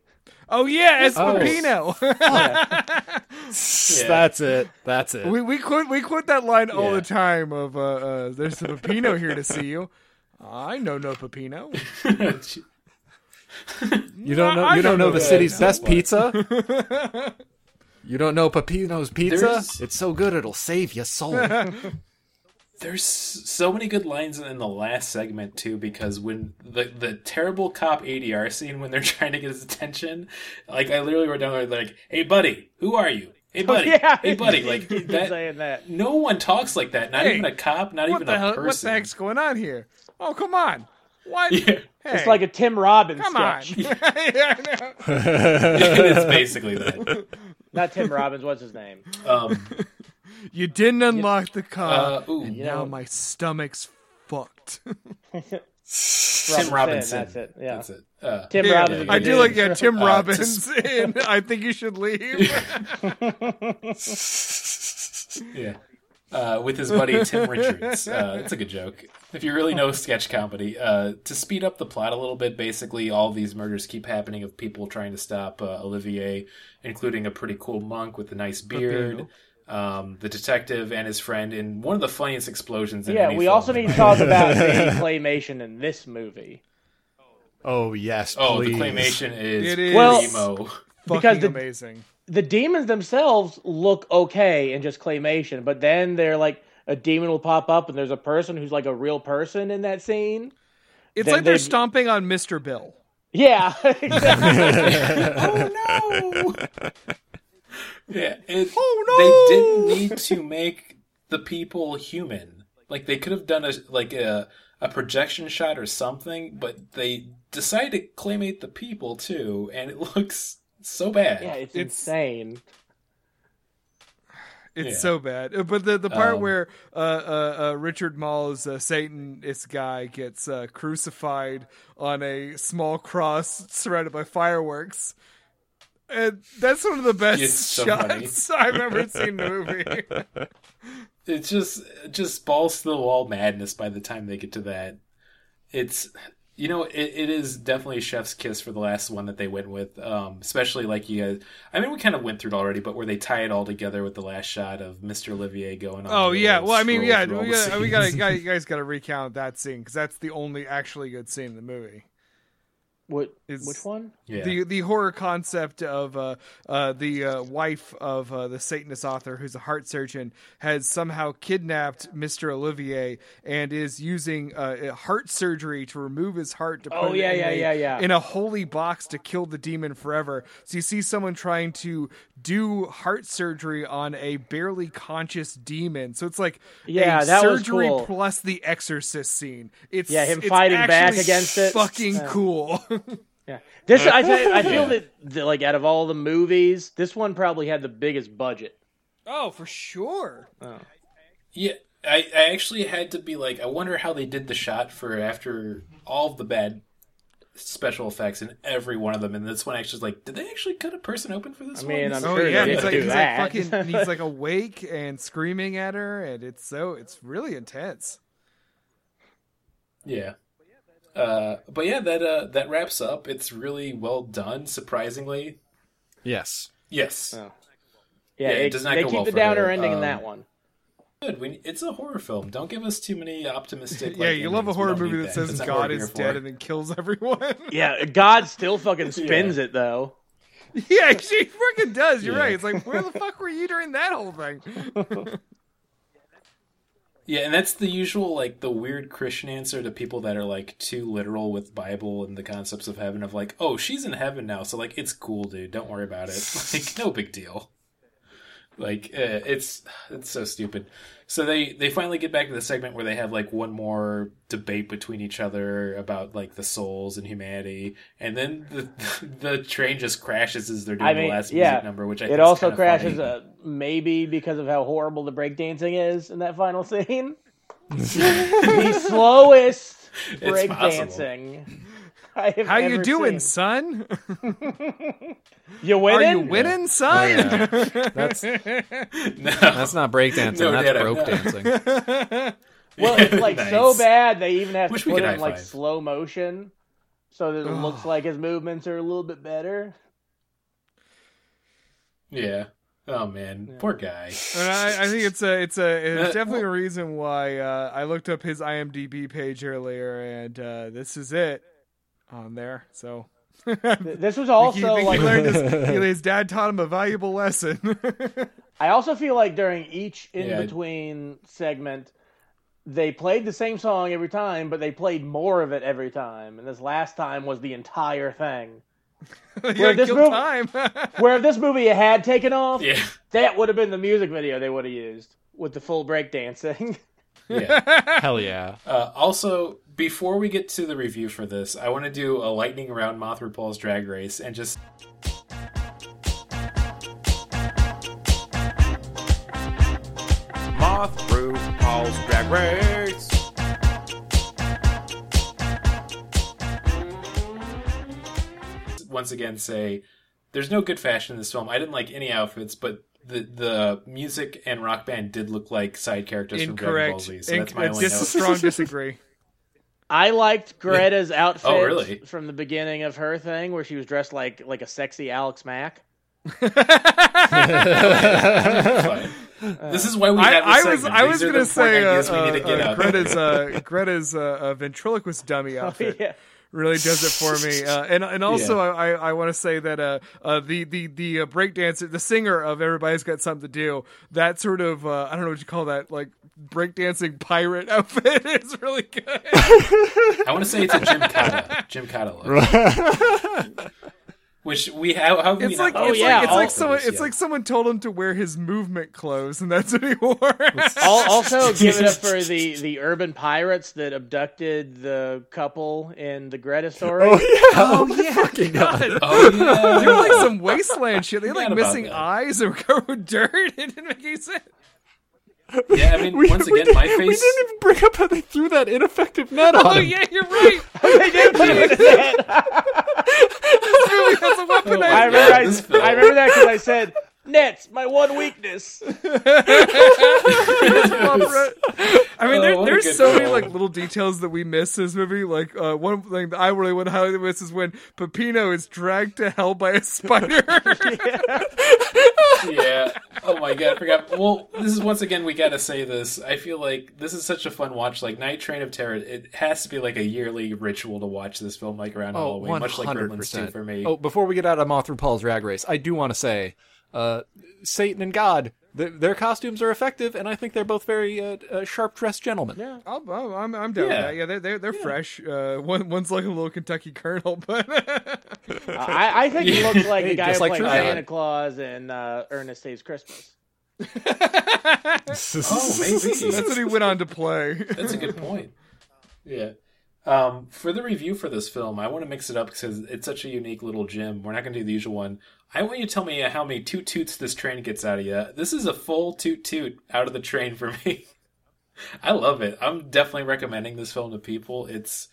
Oh yeah, as Oh. Pepino. That's it. That's it. we we quote we quote that line all the time of uh, uh, "There's a Pepino here to see you." I know no Pepino. You don't know. You don't don't know know the city's best what? pizza. You don't know Pepino's pizza. There's- It's so good it'll save your soul. There's so many good lines in the last segment too, because when the the terrible cop ADR scene when they're trying to get his attention, like I literally wrote down there like, "Hey buddy, who are you? Hey buddy, yeah. hey buddy." Like He's that. saying that. No one talks like that. Not Hey, even a cop. Not even the a hell? person. What the heck's going on here? Oh come on! What? Yeah, Hey, It's like a Tim Robbins come on! yeah, I know. it's basically that. Not Tim Robbins. What's his name? Um, You didn't unlock the car. uh, ooh, and now know- my stomach's fucked. Tim Robinson. That's it. Yeah. That's it. Uh, Tim Yeah, Robbins. I do good. like yeah, Tim Uh, Robbins, and I think you should leave. Yeah. Uh, with his buddy Tim Richards. Uh, it's a good joke. If you really know sketch comedy, uh, to speed up the plot a little bit, basically all these murders keep happening of people trying to stop uh, Olivier, including a pretty cool monk with a nice beard, um, the detective and his friend, in one of the funniest explosions in Yeah, any we film. also need to talk about the claymation in this movie. oh yes, Oh, please. the claymation is It is- Well- primo. Because the- amazing. the demons themselves look okay in just claymation, but then they're like a demon will pop up and there's a person who's like a real person in that scene. It's then like they're they- stomping on Mr. Bill. Yeah, exactly. oh no! Yeah, it, Oh, They didn't need to make the people human. Like they could have done a like a a projection shot or something, but they decided to claymate the people too, and it looks so bad. yeah, it's, It's- insane. It's Yeah. so bad. Uh, But the the part Um, where uh, uh, uh, Richard Moll's uh, Satanist guy gets uh, crucified on a small cross surrounded by fireworks. And that's one of the best so shots I've ever seen in a movie. It's just just balls to the wall madness by the time they get to that. It's you know it, it is definitely chef's kiss for the last one that they went with, um, especially like you guys. I mean, we kind of went through it already, but where they tie it all together with the last shot of Mr. Olivier going. on oh yeah, well I mean yeah, we gotta, we gotta, scenes. guys- you guys got to recount that scene because that's the only actually good scene in the movie. What? Is- Which one? Yeah. The the horror concept of uh, uh, the uh, wife of uh, the Satanist author, who's a heart surgeon, has somehow kidnapped Mr. Olivier and is using uh, heart surgery to remove his heart to put Oh, it yeah, in, yeah, a, yeah, yeah. in a holy box to kill the demon forever. So you see someone trying to do heart surgery on a barely conscious demon. So it's like Yeah, a that was surgery cool. plus the Exorcist scene. It's Yeah, him it's fighting back against it. Fucking Yeah. cool. Yeah, this I th- I feel that, that like out of all the movies, this one probably had the biggest budget. oh, for sure. Oh. Yeah, I, I actually had to be like, I wonder how they did the shot for after all of the bad special effects in every one of them, and this one actually was like, did they actually cut a person open for this I one? mean, I'm Oh sure yeah, they he's like do he's like fucking he's like awake and screaming at her, and it's so it's really intense. Yeah. Uh, but yeah, that uh, that wraps up. It's really well done, surprisingly. Yes. Yes, Oh. Yeah, Yeah, it it- does not they go keep well the downer her. ending in Um, that one. good. We, it's a horror film. Don't give us too many optimistic. yeah, like, you love a horror movie need that says That's God is dead for. and then kills everyone. Yeah, God still fucking spins Yeah. it though. yeah, she fucking does. You're Yeah. right. It's like where the fuck were you during that whole thing? Yeah, and that's the usual like the weird Christian answer to people that are like too literal with Bible and the concepts of heaven of like, oh, she's in heaven now, so like it's cool, dude. Don't worry about it. Like no big deal. Like uh, it's it's so stupid. So they they finally get back to the segment where they have like one more debate between each other about like the souls and humanity, and then the the train just crashes as they're doing I mean, the last yeah, music number, which I think it is also kinda crashes funny. uh, maybe because of how horrible the breakdancing is in that final scene. the slowest It's possible. breakdancing. I have How you doing, seen. son? You winning? Are winning? you winning, son? Yeah. That's No. that's not breakdancing. No, that's Dad, I'm broke not. Well, it's like so bad they even have Wish to put it in like slow motion, so that it looks like his movements are a little bit better. Yeah. Oh man, poor guy. And I, I think it's a it's a it's Uh, definitely a reason why uh, I looked up his IMDb page earlier, and uh, this is it on there. So This was also think he like learned his, his dad taught him a valuable lesson. I also feel like during each in Yeah. between segment, they played the same song every time, but they played more of it every time. And this last time was the entire thing. Where gotta this kill movie- time. Where if this movie had taken off, Yeah. that would have been the music video they would have used with the full breakdancing. Yeah. Hell yeah. Uh, also, before we get to the review for this, I want to do a lightning round Moth RuPaul's Drag Race and just. Moth RuPaul's Drag Race. once again say there's no good fashion in this film. I didn't like any outfits, but the the music and rock band did look like side characters from Dragon Ball Z. So that's my only dis- note. strong disagree. I liked Greta's outfit Oh, really? from the beginning of her thing, where she was dressed like like a sexy Alex Mack. This is why we I, I was segment. I These was gonna say uh, ideas we uh, get uh, out. Greta's uh, Greta's uh, uh, ventriloquist dummy outfit yeah. Really does it for me. Uh, and and also I, I want to say that uh, uh, the the the uh, breakdancer, the singer of Everybody's Got Something to Do, that sort of uh, I don't know what you call that, like breakdancing pirate outfit is really good. I want to say it's a Jim Cotta. Jim Cotta look. Which we have. How have we It's like thought it's of yeah, like it's all like someone it's yet? like someone told him to wear his movement clothes, and that's what he wore. Also, give it up for the the urban pirates that abducted the couple in the Greta story. Oh yeah. Oh, oh yeah. Fucking God. Oh yeah. They were like some wasteland shit. They had like Forgot about missing that. eyes that were covered with dirt. It didn't make any sense. Yeah, I mean, We, once we again, my didn't- we didn't even bring up how they threw that ineffective net on Oh him. yeah, you're right. they did put it in that. This movie has a Oh weaponized. I remember, God, I. I remember that because I said nets, my one weakness. I mean, Oh, there, what there's good so many like little details that we miss in this movie. Like uh, one thing that I really want to highlight miss is when Peppino is dragged to hell by a spider. yeah. Oh my god, I forgot. Well, this is once again we gotta say this. I feel like this is such a fun watch. Like Night Train of Terror, it has to be like a yearly ritual to watch this film, like around Oh, Halloween, much like Gremlins 100%. two for me. Oh, before we get out of Moth Paul's Rag Race, I do want to say, uh, Satan and God, th- their costumes are effective, and I think they're both very uh, uh, sharp dressed gentlemen. Yeah. I'll, I'll- I'm I'm down Yeah. with that. Yeah, they're they're, they're fresh. Uh, one one's like a little Kentucky Colonel, but I, I think he looks like Hey, the guy just who like played True Santa Claus and uh, Ernest Saves Christmas. Oh, maybe. that's what he went on to play. That's a good point. Yeah. Um, for the review for this film, I want to mix it up because it's such a unique little gem. We're not going to do the usual one. I want you to tell me how many toot toots this train gets out of you. This is a full toot toot out of the train for me. I love it. I'm definitely recommending this film to people. It's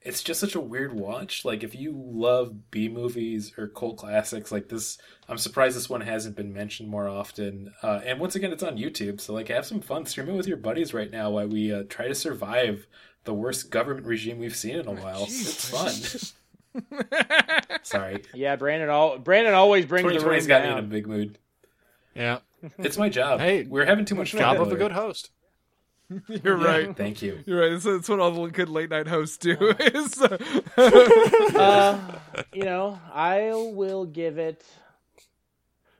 it's just such a weird watch. Like if you love B movies or cult classics like this, I'm surprised this one hasn't been mentioned more often. Uh, and once again, it's on YouTube, so like have some fun. Stream it with your buddies right now while we uh, try to survive the worst government regime we've seen in a while. It's fun. Sorry, Yeah, Brandon. All Brandon always brings the 2020's room got me in a down. big mood. Yeah. It's my job. Hey, we're having too much fun. Job of a together. good host. You're right. Thank you. You're right. That's, that's what all the good late night hosts do. Is uh, Uh, you know, I will give it.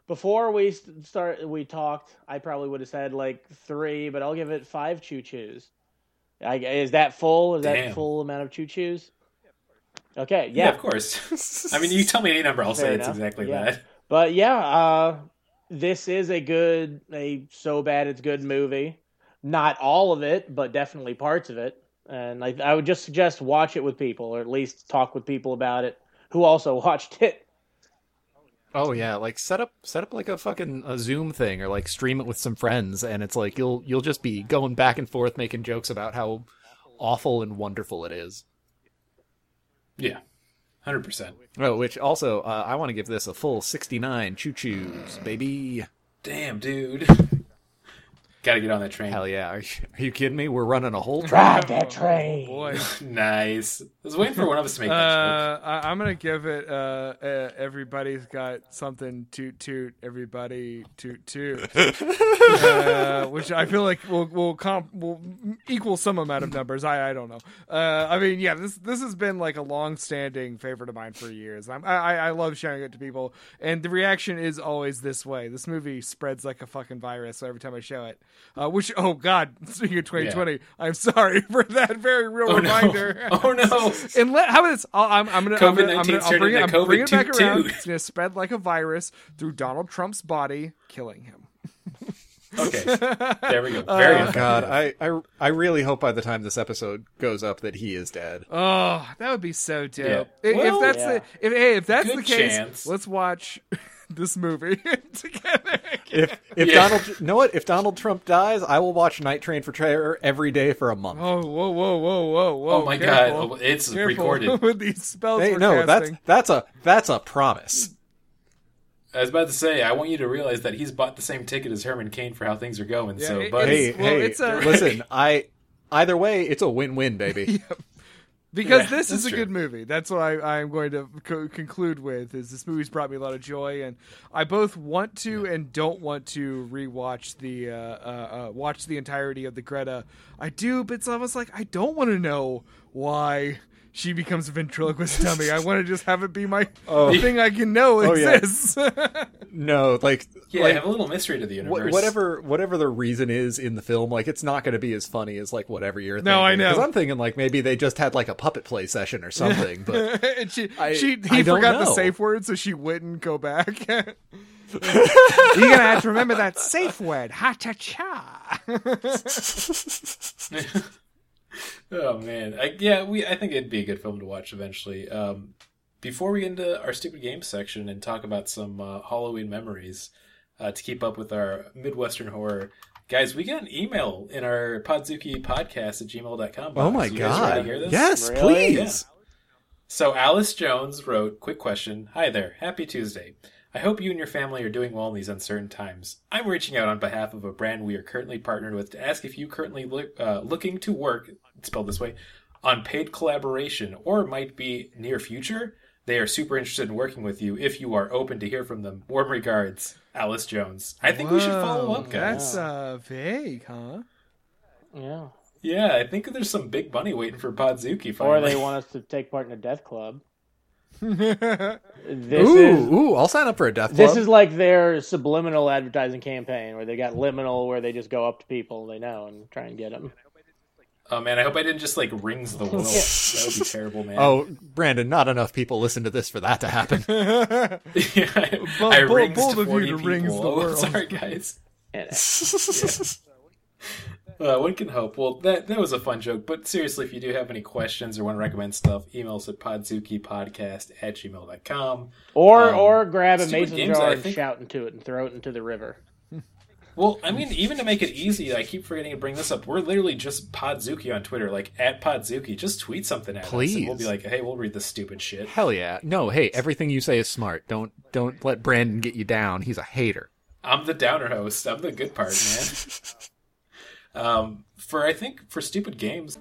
Before we st- start, we talked. I probably would have said like three, but I'll give it five choo choos. Is that full? Is that Damn. full amount of choo choos? Okay, Yeah, yeah, of course. I mean, you tell me any number, I'll Fair say it's exactly Yeah. that. But yeah, uh, this is a good, a so bad it's good movie. Not all of it, but definitely parts of it. And I, I would just suggest watch it with people, or at least talk with people about it who also watched it. Oh yeah, like set up set up like a fucking a Zoom thing or like stream it with some friends and it's like you'll you'll just be going back and forth making jokes about how awful and wonderful it is. Yeah, hundred percent. Oh, which also uh, I want to give this a full 69 choo-choos, baby. Damn, dude. Got to get on that train. Hell yeah. Are you, are you kidding me? We're running a whole train. Drive that train. boy. nice. I was waiting for one of us to make that joke. Uh, I, I'm gonna give it. Uh, uh, everybody's got something. Toot toot. Everybody toot toot. uh, which I feel like will will comp will equal some amount of numbers. I I don't know. Uh, I mean, yeah, this this has been like a long standing favorite of mine for years. I'm, I I I love showing it to people, and the reaction is always this way. This movie spreads like a fucking virus every time I show it. Uh, which oh god, speaking of 2020, I'm sorry for that very real Oh reminder. no! Oh no! And let, how about this? I'll, I'm, I'm gonna, I'm gonna, I'm COVID-19 gonna I'll bring it, I'm bringing it back COVID-22. around. It's gonna spread like a virus through Donald Trump's body, killing him. Okay, there we go. Very Uh. God, I, I I really hope by the time this episode goes up that he is dead. Oh, that would be so dope. Yeah. If, Well, if that's yeah. the, if hey, if that's Good the case, chance. let's watch this movie together. If if Yeah. Donald, know what? If Donald Trump dies, I will watch Night Train for Terror every day for a month. Oh, whoa, whoa, whoa, whoa, whoa! Oh my careful. god! Oh, It's Careful recorded. with these spells. hey, no, that's casting. that's a that's a promise. I was about to say, I want you to realize that he's bought the same ticket as Herman Cain for how things are going. Yeah, so, it- buddy, Hey, well, hey, it's a- listen, I either way, it's a win-win, baby. because Yeah, this is a true. good movie. That's what I, I'm going to co- conclude with. Is this movie's brought me a lot of joy, and I both want to and don't want to rewatch the uh, uh, uh, watch the entirety of the Greta. I do, but it's almost like I don't want to know why she becomes a ventriloquist dummy. I want to just have it be my Oh. thing I can know Oh, yeah. No, like Yeah, like, have a little mystery to the wha- universe. whatever whatever the reason is in the film, like it's not going to be as funny as like whatever you're thinking. No, I know. Because I'm thinking like maybe they just had like a puppet play session or something. But and she, I- she, he don't forgot the safe word, so she wouldn't go back. You're gonna have to remember that safe word, ha cha cha. Oh man, I, yeah, we. I think it'd be a good film to watch eventually. Um, before we get into our stupid games section and talk about some uh, Halloween memories uh, to keep up with our Midwestern horror, guys, we got an email in our Podzuki podcast at gmail.com. oh my You god, to hear this? yes, Really? please. So Alice Jones wrote, "Quick question. Hi there. Happy Tuesday. I hope you and your family are doing well in these uncertain times. I'm reaching out on behalf of a brand we are currently partnered with to ask if you currently look, uh, looking to work, spelled this way, on paid collaboration or might be near future. They are super interested in working with you if you are open to hear from them. Warm regards, Alice Jones. I think we should follow up, guys. That's uh, vague, huh? Yeah. Yeah, I think there's some big money waiting for Podzuki. Finally. Or they want us to take part in a death club. This Ooh, is ooh, I'll sign up for a death this club. is like their subliminal advertising campaign where they got liminal where they just go up to people they know and try and get them. Oh man, I hope I didn't just like rings the world. that would be terrible, man. Oh, Brandon, not enough people listen to this for that to happen. yeah, I, Bo- I bo- rings bold of you 40 to people. rings the Oh, world. Sorry, guys. And Uh, one can hope. Well, that that was a fun joke. But seriously, if you do have any questions or want to recommend stuff, email us at podzukipodcast at gmail.com. or Um, or grab a stupid mason games, jar and think- shout into it and throw it into the river. Well, I mean, even to make it easy, I keep forgetting to bring this up. We're literally just Podzuki on Twitter, like at Podzuki. Just tweet something at us, and we'll be like, "Hey, we'll read this stupid shit." Hell yeah. No, hey, everything you say is smart. Don't don't let Brandon get you down. He's a hater. I'm the downer host. I'm the good part, man. um, for I think for stupid games,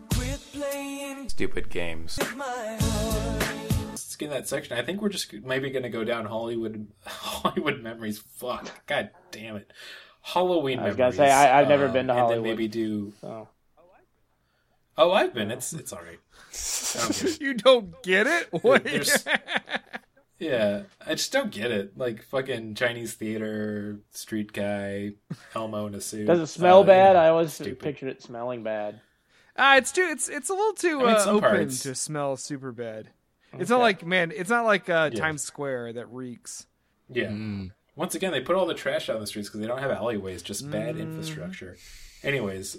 Stupid games. let's get in that section. I think we're just maybe going to go down Hollywood Hollywood memories. Fuck, god damn it, Halloween. I was gonna say, I- I've never um, been to and then maybe do. So Oh, I've been. It's it's all right. Don't you don't get it? What? There's- Yeah, I just don't get it. Like fucking Chinese theater, street guy, Elmo in a suit. does it smell Uh, bad? you know, I always stupid. pictured it smelling bad. Ah, it's too. It's it's a little too I mean, uh, open parts. to smell super bad. It's not like man. It's not like uh, Yeah. Times Square that reeks. Yeah. Once again, they put all the trash out on the streets because they don't have alleyways, just bad infrastructure. Anyways,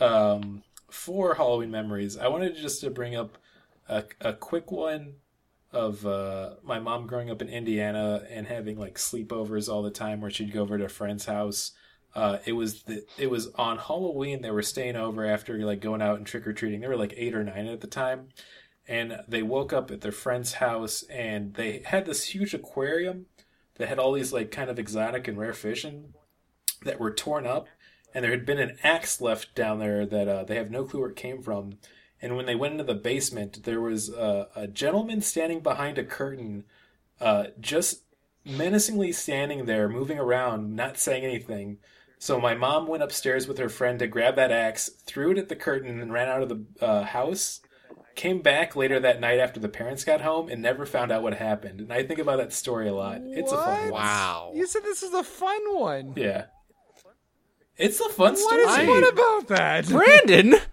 um, for Halloween memories, I wanted just to bring up a, a quick one of uh, my mom growing up in Indiana and having like sleepovers all the time, where she'd go over to a friend's house. Uh, it was the it was on Halloween. They were staying over after like going out and trick or treating. They were like eight or nine at the time, and they woke up at their friend's house and they had this huge aquarium that had all these like kind of exotic and rare fish in that were torn up and there had been an axe left down there that uh, they have no clue where it came from and when they went into the basement there was uh, a gentleman standing behind a curtain uh, just menacingly standing there moving around not saying anything so my mom went upstairs with her friend to grab that axe threw it at the curtain and ran out of the uh, house came back later that night after the parents got home and never found out what happened. And I think about that story a lot. It's a fun What? one. Wow. You said this is a fun one. Yeah. It's a fun What story. is fun about that? Brandon.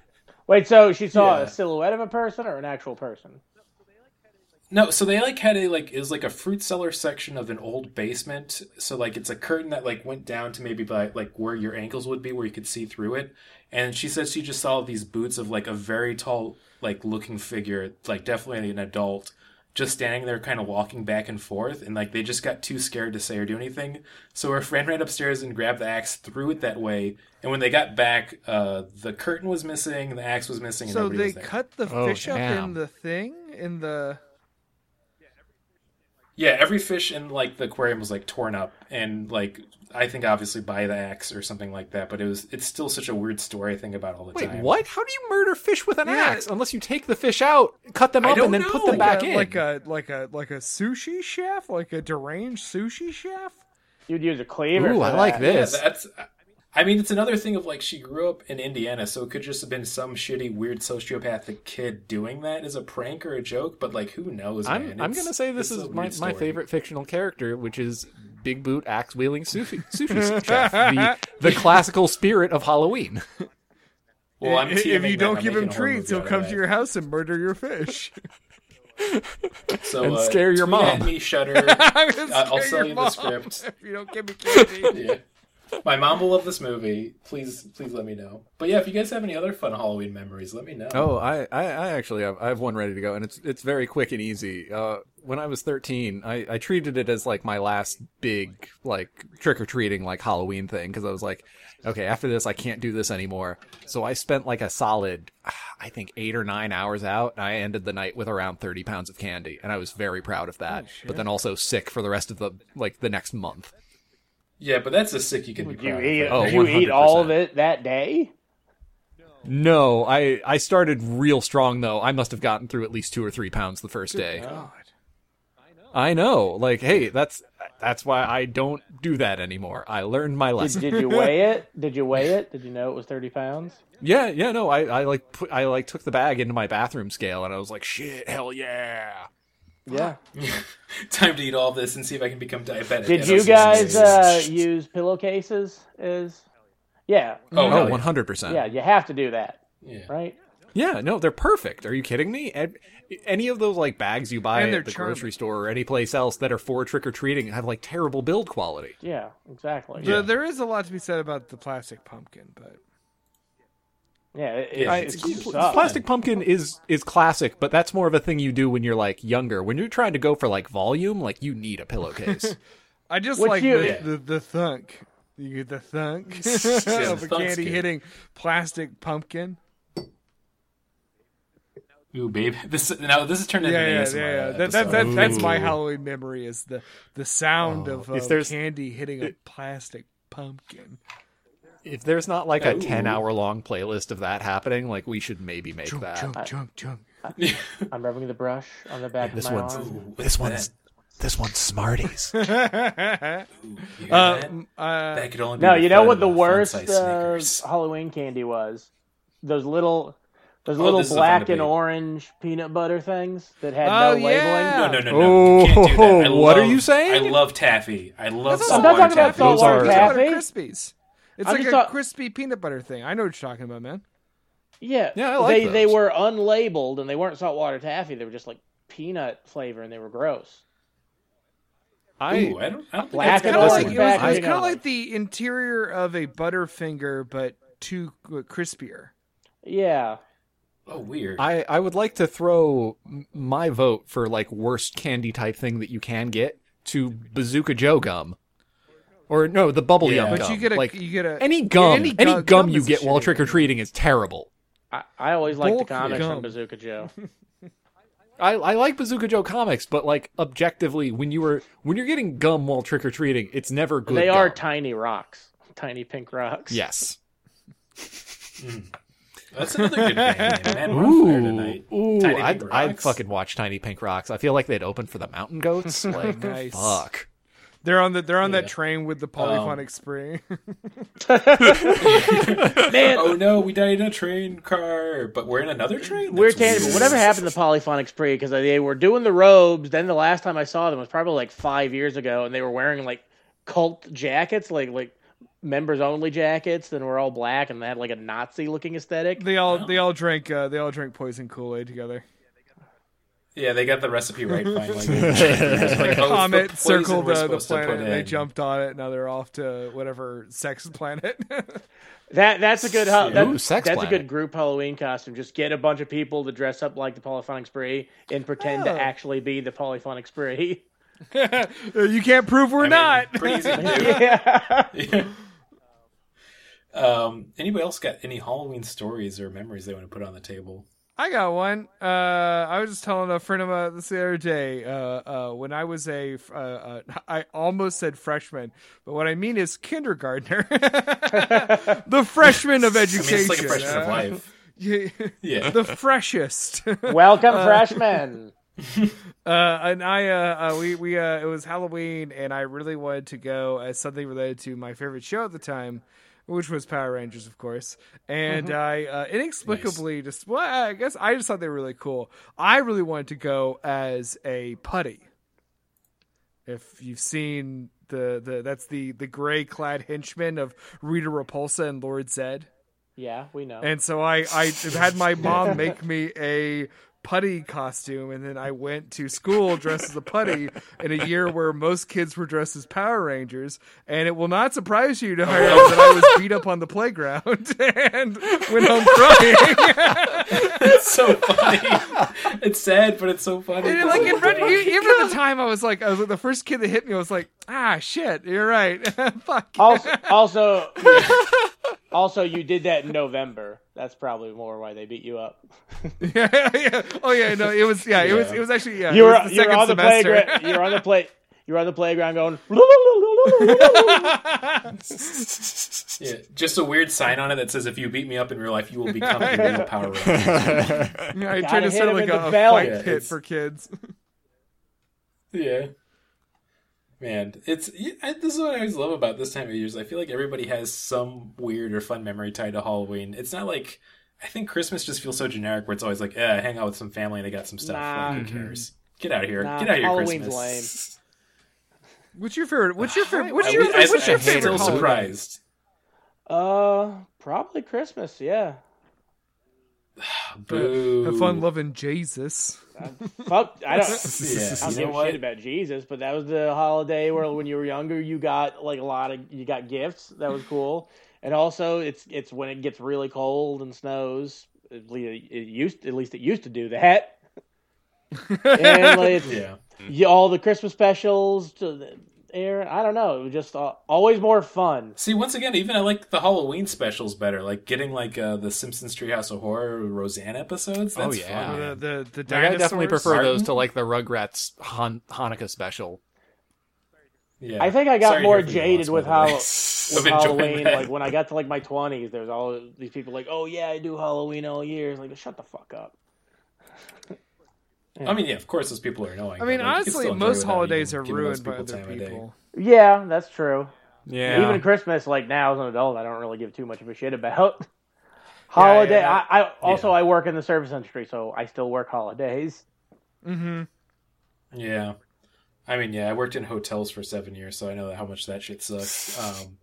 Wait, so she saw Yeah. a silhouette of a person or an actual person? No, so they like had a like it was like a fruit cellar section of an old basement. So like it's a curtain that like went down to maybe by like where your ankles would be, where you could see through it. And she said she just saw these boots of like a very tall, like looking figure, like definitely an adult, just standing there, kind of walking back and forth. And like they just got too scared to say or do anything. So her friend ran upstairs and grabbed the axe, threw it that way. And when they got back, uh, the curtain was missing, the axe was missing, and So they was cut the Oh, fish up damn. in the thing in the. Yeah, every fish in like the aquarium was like torn up, and like I think obviously by the axe or something like that. But it was it's still such a weird story I think about all the Wait, time. what? How do you murder fish with an Yeah. axe unless you take the fish out, cut them up, and then put know. them back a, in? like a like a like a sushi chef, like a deranged sushi chef. You'd use a cleaver. Ooh, for I like this. Yeah, that's. I mean, it's another thing of like she grew up in Indiana, so it could just have been some shitty, weird sociopathic kid doing that as a prank or a joke. But like, who knows? I'm? I'm gonna say this is my, my favorite fictional character, which is Big Boot axe wielding sushi, sushi chef, the the classical spirit of Halloween. Well, I'm if you don't I'm give him making a horror treats, he'll come to your house and murder your fish. so, and uh, scare your tweet at mom. me, Shutter. I'm gonna Uh, I'll scare sell your you the script. if you don't give me candy. yeah. My mom will love this movie. Please, please let me know. But yeah, if you guys have any other fun Halloween memories, let me know. Oh, I, I, I actually have I have one ready to go, and it's it's very quick and easy. Uh, when I was 13, I, I treated it as like my last big like trick or treating like Halloween thing because I was like, okay, after this I can't do this anymore. So I spent like a solid, I think eight or nine hours out, and I ended the night with around 30 pounds of candy, and I was very proud of that. but then also sick for the rest of the like the next month. Yeah, but that's a sick you can be you proud eat? of. Oh, did you eat all of it that day? No, I I started real strong though. I must have gotten through at least two or three pounds the first day. I know. Like, hey, that's that's why I don't do that anymore. I learned my Did, lesson. did you weigh it? Did you weigh it? Did you know it was thirty pounds? yeah, yeah, no, I, I like put I like took the bag into my bathroom scale and I was like, shit, hell yeah. Yeah. Time to eat all this and see if I can become diabetic. Did you guys uh, use pillowcases? Is yeah, Oh, Oh, hell yeah. one hundred percent. yeah. You have to do that, Yeah. right? Yeah, no, they're perfect. Are you kidding me? Any of those like bags you buy at the charming. grocery store or any place else that are for trick or treating have like terrible build quality. Yeah, exactly. There- there is a lot to be said about the plastic pumpkin, but Yeah, it, Yeah, it, it's it compl- sucks. Plastic pumpkin is is classic, but that's more of a thing you do when you're like younger. When you're trying to go for like volume, like you need a pillowcase. I just What like you- the, Yeah. the the thunk. You get the thunk the of a candy good. hitting plastic pumpkin. Ooh, babe. This now this is turned into Yeah, an yeah, ASMR yeah. yeah. That, that, that, that's my Halloween memory is the the sound of if uh, there's- candy hitting a plastic pumpkin. If there's not like a Ooh. 10 hour long playlist of that happening, like we should maybe make Chunk, that. chunk, chunk, chunk. I'm rubbing the brush on the back This of my one's- arm. This one's that? this one's Smarties. You hear that? Uh, that could only be No, you know what the worst uh, Halloween candy was? Those little, those Oh, little this is a fun black and debate. orange peanut butter things that had Oh, no yeah. labeling. No, no, no, no. You can't do that. I Oh, what are you saying? I love taffy. I love That's I'm not talking about taffy. Those saltwater are- taffy. crispies. It's I'm like a talk- crispy peanut butter thing. I know what you're talking about, man. Yeah, Yeah, I like they they were unlabeled and they weren't saltwater taffy. They were just like peanut flavor and they were gross. I Ooh, I don't, I don't think Black I've and got Kinda this like, it was, it was kind of the like the interior of a Butterfinger, but too uh, crispier. Yeah, Oh, weird. I I would like to throw my vote for like worst candy type thing that you can get to Bazooka Joe gum. Or no, the bubble Yeah. yum But gum. you get a like you get a any gum, any any, gum, gum you get while trick or treating is terrible. I, I always liked the comics gum. from Bazooka Joe. I, I like Bazooka Joe comics, but like objectively, when you were when you're getting gum while trick or treating, it's never good. they are gum. tiny rocks, tiny pink rocks. yes. Hmm. That's another good band name, man. We're on fire tonight. ooh! I'd, I'd fucking watch Tiny Pink Rocks. I feel like they'd open for the Mountain Goats. Like, Nice. fuck. They're on the they're on that train with the polyphonic spree. Man, Oh no, we died in a train car, but we're in another train. Weird That's candy, but whatever happened to the polyphonic spree? Because they were doing the robes. Then the last time I saw them was probably like five years ago, and they were wearing like cult jackets, like like members only jackets, and were all black, and they had like a Nazi looking aesthetic. they all they all drank uh, they all drank poison Kool Aid together. Yeah, they got the recipe right finally. like, oh, Comet the circled we're uh, the supposed to put planet. They jumped on it. Now they're off to whatever sex planet. That that's a good ho- that- Ooh, sex that's a good group Halloween costume. Just get a bunch of people to dress up like the polyphonic spree and pretend to Oh. actually be the polyphonic spree. you can't prove we're I mean, not. pretty easy to yeah. Yeah. Um, anybody else got any Halloween stories or memories they want to put on the table? I got one. Uh, I was just telling a friend of mine this the other day. Uh, uh, when I was a, uh, uh, I almost said freshman, but what I mean is kindergartner, the freshman of I education. mean, it's like a freshman of life. yeah, Yeah. the freshest. Welcome, freshmen. Uh, and I, uh, uh, we, we, uh, it was Halloween, and I really wanted to go as something related to my favorite show at the time, which was Power Rangers, of course. And Mm-hmm. I uh, inexplicably just, well, I guess I just thought they were really cool. I really wanted to go as a putty. If you've seen the, the that's the the gray clad henchman of Rita Repulsa and Lord Zed. Yeah, we know. And so I, I had my mom make me a putty costume, and then I went to school dressed as a putty in a year where most kids were dressed as Power Rangers. And it will not surprise you to hear that I was beat up on the playground and went home crying. It's so funny. it's sad, but it's so funny. And, like in front, even at the time, I was like, I was like, the first kid that hit me, I was like, ah, shit, you're right. Fuck. also, also, also, you did that in November. That's probably more why they beat you up. yeah, yeah. Oh yeah, no, it was yeah, it was it was actually yeah. you were the you were on the playground. You were on the play. You were on the playground going. Yeah, just a weird sign on it that says if you beat me up in real life, you will become a real Power Ranger. Yeah, I tried to hit start him like in a, the a fight Yeah, pit it's- for kids. Yeah. Man, it's I- this is what I always love about this time of year. Is I feel like everybody has some weird or fun memory tied to Halloween. It's not like I think Christmas just feels so generic, where it's always like, eh, hang out with some family and they got some stuff. Nah. Like, who cares? Get out of here! Nah, Get out of here, Halloween's Christmas. What's your favorite? What's your favorite? What's I, your, I, what's your I'm still favorite surprised. Uh, probably Christmas. Yeah. Boo. Have fun loving Jesus. Fuck. I don't. Yeah, I don't give know a shit about Jesus, but that was the holiday where when you were younger, you got like a lot of you got gifts. That was cool, and also it's it's when it gets really cold and snows. At least it used at least it used to do that. and like Yeah. you, all the Christmas specials to the air. I don't know. It was just uh, always more fun. See, once again, even I like the Halloween specials better. Like getting like uh, the Simpsons Treehouse of Horror Roseanne episodes. That's Oh, yeah. fun. The the, the Like, dinosaurs. I definitely prefer Martin? those to like the Rugrats Han- Hanukkah special. Yeah. I think I got Sorry more hear from your jaded with by the way. how with Halloween. that. Like when I got to like my twenties, there's all these people like, "Oh yeah, I do Halloween all year." It's like, shut the fuck up. I mean, yeah, of course, those people are annoying. I mean, but, like, honestly, most holidays are giving those ruined by other time day. people. Yeah, that's true. Yeah. Even Christmas, like now as an adult, I don't really give too much of a shit about. Holiday. yeah. I, I also Yeah. I work in the service industry, so I still work holidays. Mm-hmm. Yeah. I mean, yeah, I worked in hotels for seven years, so I know how much that shit sucks. Um,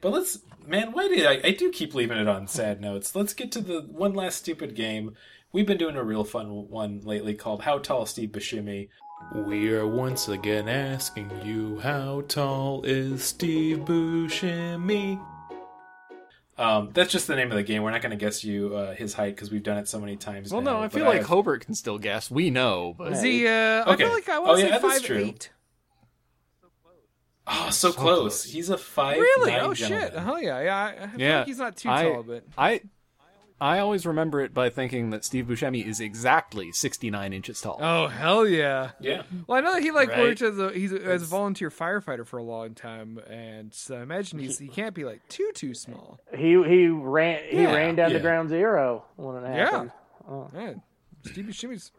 but let's, man, why did I? I do keep leaving it on sad notes. Let's get to the one last stupid game. We've been doing a real fun one lately called How Tall is Steve Buscemi. We are once again asking you how tall is Steve Buscemi? Um, that's just the name of the game. We're not going to guess you uh, his height because we've done it so many times. well, now, no, I feel like have- Hobart can still guess. We know, but Is he? Uh, I Okay. feel like I Oh, want to yeah, say that's five true. eight. Oh, so, close. close. He's a five. Really? nine Oh gentleman. shit! Hell yeah! Yeah. I, I feel Yeah, like he's not too I- tall, but I I always remember it by thinking that Steve Buscemi is exactly 69 inches tall. oh hell yeah! Yeah. Well, I know that he like Right. worked as a he's a, as a volunteer firefighter for a long time, and so I imagine he's he can't be like too too small. He he ran he Yeah, ran down yeah. to ground zero when it Yeah. happened. Oh. Yeah, Steve Buscemi's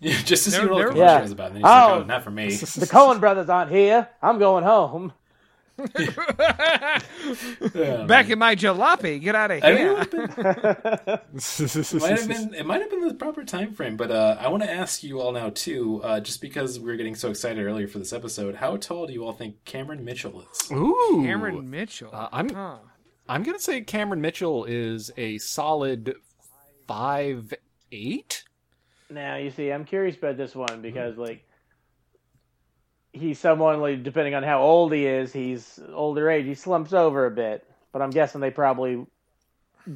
Yeah, just to see Never- what all the never- commercial Yeah. was about. And then he's like, Oh. oh, not for me. The Coen brothers aren't here. I'm going home. Yeah, back in my jalopy. Get out of I mean, here! it might have been it might have been the proper time frame, but uh, I want to ask you all now too, uh, just because we were getting so excited earlier for this episode. How tall do you all think Cameron Mitchell is? Ooh. Cameron Mitchell. Uh, I'm Huh. I'm gonna say Cameron Mitchell is a solid five eight. Now you see, I'm curious about this one because like he's someone like depending on how old he is, he's older age, he slumps over a bit. But I'm guessing they probably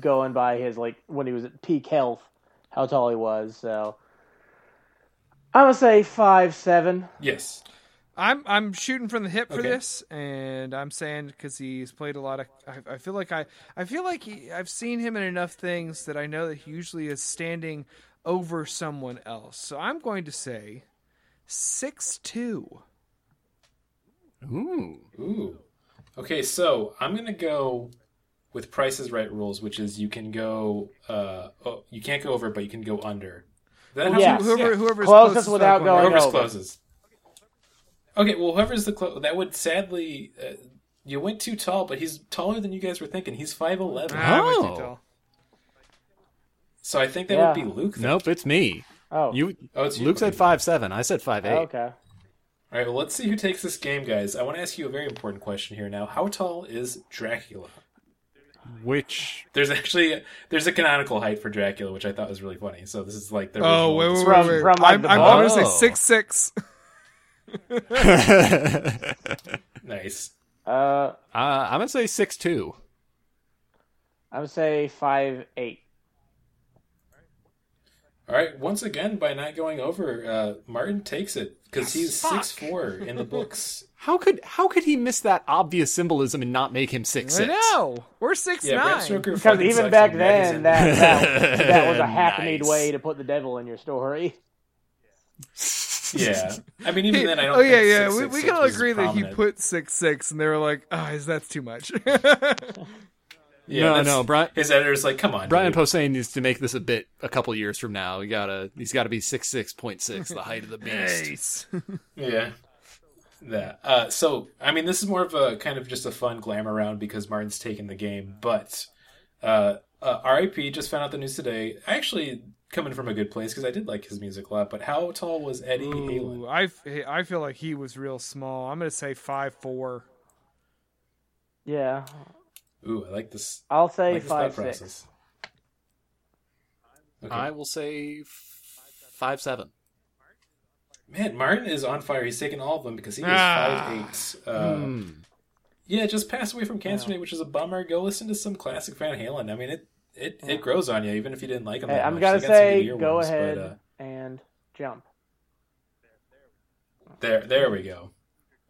going by his like when he was at peak health, how tall he was. So I'm gonna say five seven. Yes. I'm I'm shooting from the hip for Okay. this, and I'm saying because he's played a lot of. I, I feel like I I feel like he, I've seen him in enough things that I know that he usually is standing over someone else. So I'm going to say six two. Ooh. Ooh. Okay, so I'm gonna go with Price's Right rules, which is you can go, uh, oh, you can't go over, but you can go under. That helps Yes. you- Whoever yeah. whoever's Closest closest without going Whoever's over. closest. Okay, well, whoever's the clo- that would sadly uh, you went too tall, but he's taller than you guys were thinking. He's five eleven. Ah, Oh. So I think that Yeah. would be Luke. Then. Nope, it's me. Oh, You Oh, it's you. Luke said five seven. I said five eight. okay. All right. Well, let's see who takes this game, guys. I want to ask you a very important question here. Now, how tall is Dracula? Which There's actually there's a canonical height for Dracula, which I thought was really funny. So this is like the Oh original wait, wait, From- wait, wait. from, like, I'm, the I'm, I'm gonna say six six. nice. Uh, uh, I'm gonna say six two. I would say five eight. All right. Once again, by not going over, uh, Martin takes it because he's six four in the books. How could how could he miss that obvious symbolism and not make him six six? know. We're six Yeah, nine. Because even back and that is then, that, that that was a hackneyed Nice. way to put the devil in your story. yeah. I mean, even then, I don't. oh yeah, think yeah. We, 666 we can all was agree that he put six six, and they were like, "Ah, is that's too much." Yeah, No, no, Brian- His editor's like, "Come on, Brian dude." Posehn needs to make this a bit a couple years from now. He gotta he's gotta be six six point six, the height of the beast. nice. Yeah. That. Uh, so, I mean, this is more of a kind of just a fun glamour round because Martin's taken the game. But uh, uh, RIP just found out the news today. Actually, coming from a good place because I did like his music a lot. But how tall was Eddie Halen? Ooh, I f- I feel like he was real small. I'm gonna say five four. Yeah, Ooh, I like this. I'll say like five process. six. Okay. I will say f- five seven. Man, Martin is on fire. He's taking all of them because he is Ah. five eight. Uh, Hmm. Yeah, just passed away from cancer today, which is a bummer. Go listen to some classic Van Halen. I mean, it it, it grows on you, even if you didn't like him. Hey, that I'm much. gonna They got some say go earworms, ahead But, uh, and jump. there, there we go.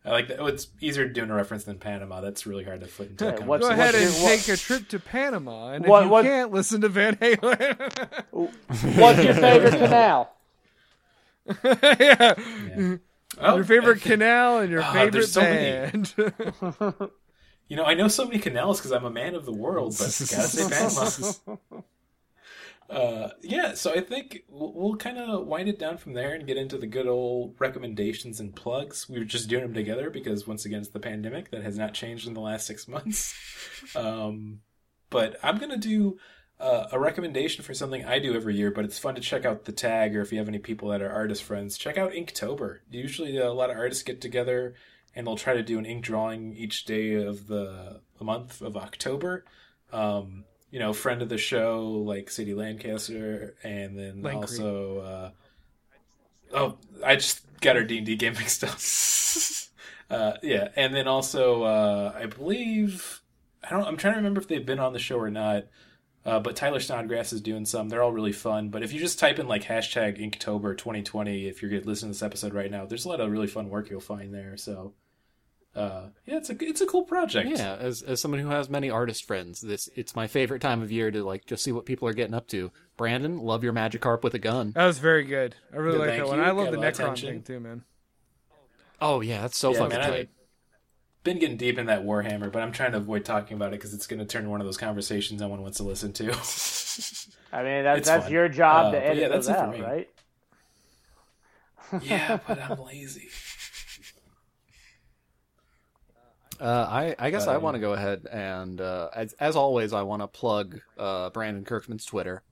I like that. Oh, it's easier doing a reference than Panama. That's really hard to put into a Yeah, what's- Go ahead and your- what- take a trip to Panama, and What- if you what- can't listen to Van Halen, What's your favorite canal? yeah, Oh, your favorite canal and your Ah, favorite there's so band. You know, I know so many canals because I'm a man of the world, but gotta say Panama. Uh, yeah, so I think we'll, we'll kind of wind it down from there and get into the good old recommendations and plugs. We were just doing them together because once again, it's the pandemic that has not changed in the last six months. Um, but I'm gonna do uh, a recommendation for something I do every year, but it's fun to check out the tag or if you have any people that are artist friends, check out Inktober. Usually, a lot of artists get together and they'll try to do an ink drawing each day of the, the month of October. Um, you know, friend of the show like Sadie Lancaster, and then also, uh, oh, I just got her D and D game mixed up. uh, yeah, and then also, uh, I believe I don't. I'm trying to remember if they've been on the show or not. Uh, but Tyler Snodgrass is doing some. They're all really fun. But if you just type in like hashtag Inktober 2020, if you're listening to this episode right now, there's a lot of really fun work you'll find there. So, uh, yeah, it's a it's a cool project. Yeah, as as someone who has many artist friends, this it's my favorite time of year to like just see what people are getting up to. Brandon, love your Magikarp with a gun. That was very good. I really Good, like thank that one. you. I love Got the a lot of Necron attention. thing too, man. Oh yeah, that's so Yeah, fucking man, I- tight. Been getting deep in that Warhammer, but I'm trying to avoid talking about it because it's going to turn into one of those conversations no one wants to listen to. I mean, that's It's that's fun. your job Uh, to but edit yeah, those that's it for out, me. right? yeah, but I'm lazy. Uh, I, I guess I Um, want to go ahead and, uh, as, as always, I want to plug uh, Brandon Kirkman's Twitter.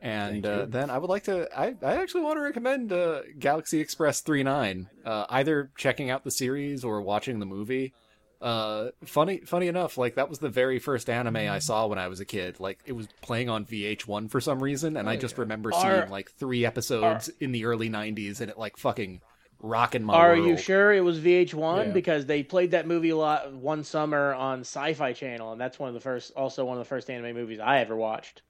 And uh, then I would like to, I, I actually want to recommend uh, Galaxy Express 39, uh, either checking out the series or watching the movie. Uh, funny, funny enough, like that was the very first anime I saw when I was a kid. Like it was playing on VH1 for some reason, and I just remember Are- seeing like three episodes in the early 90s, and it like fucking rocking my Are world. you sure it was VH1? Yeah. Because they played that movie a lot one summer on Sci-Fi Channel, and that's one of the first, also one of the first anime movies I ever watched.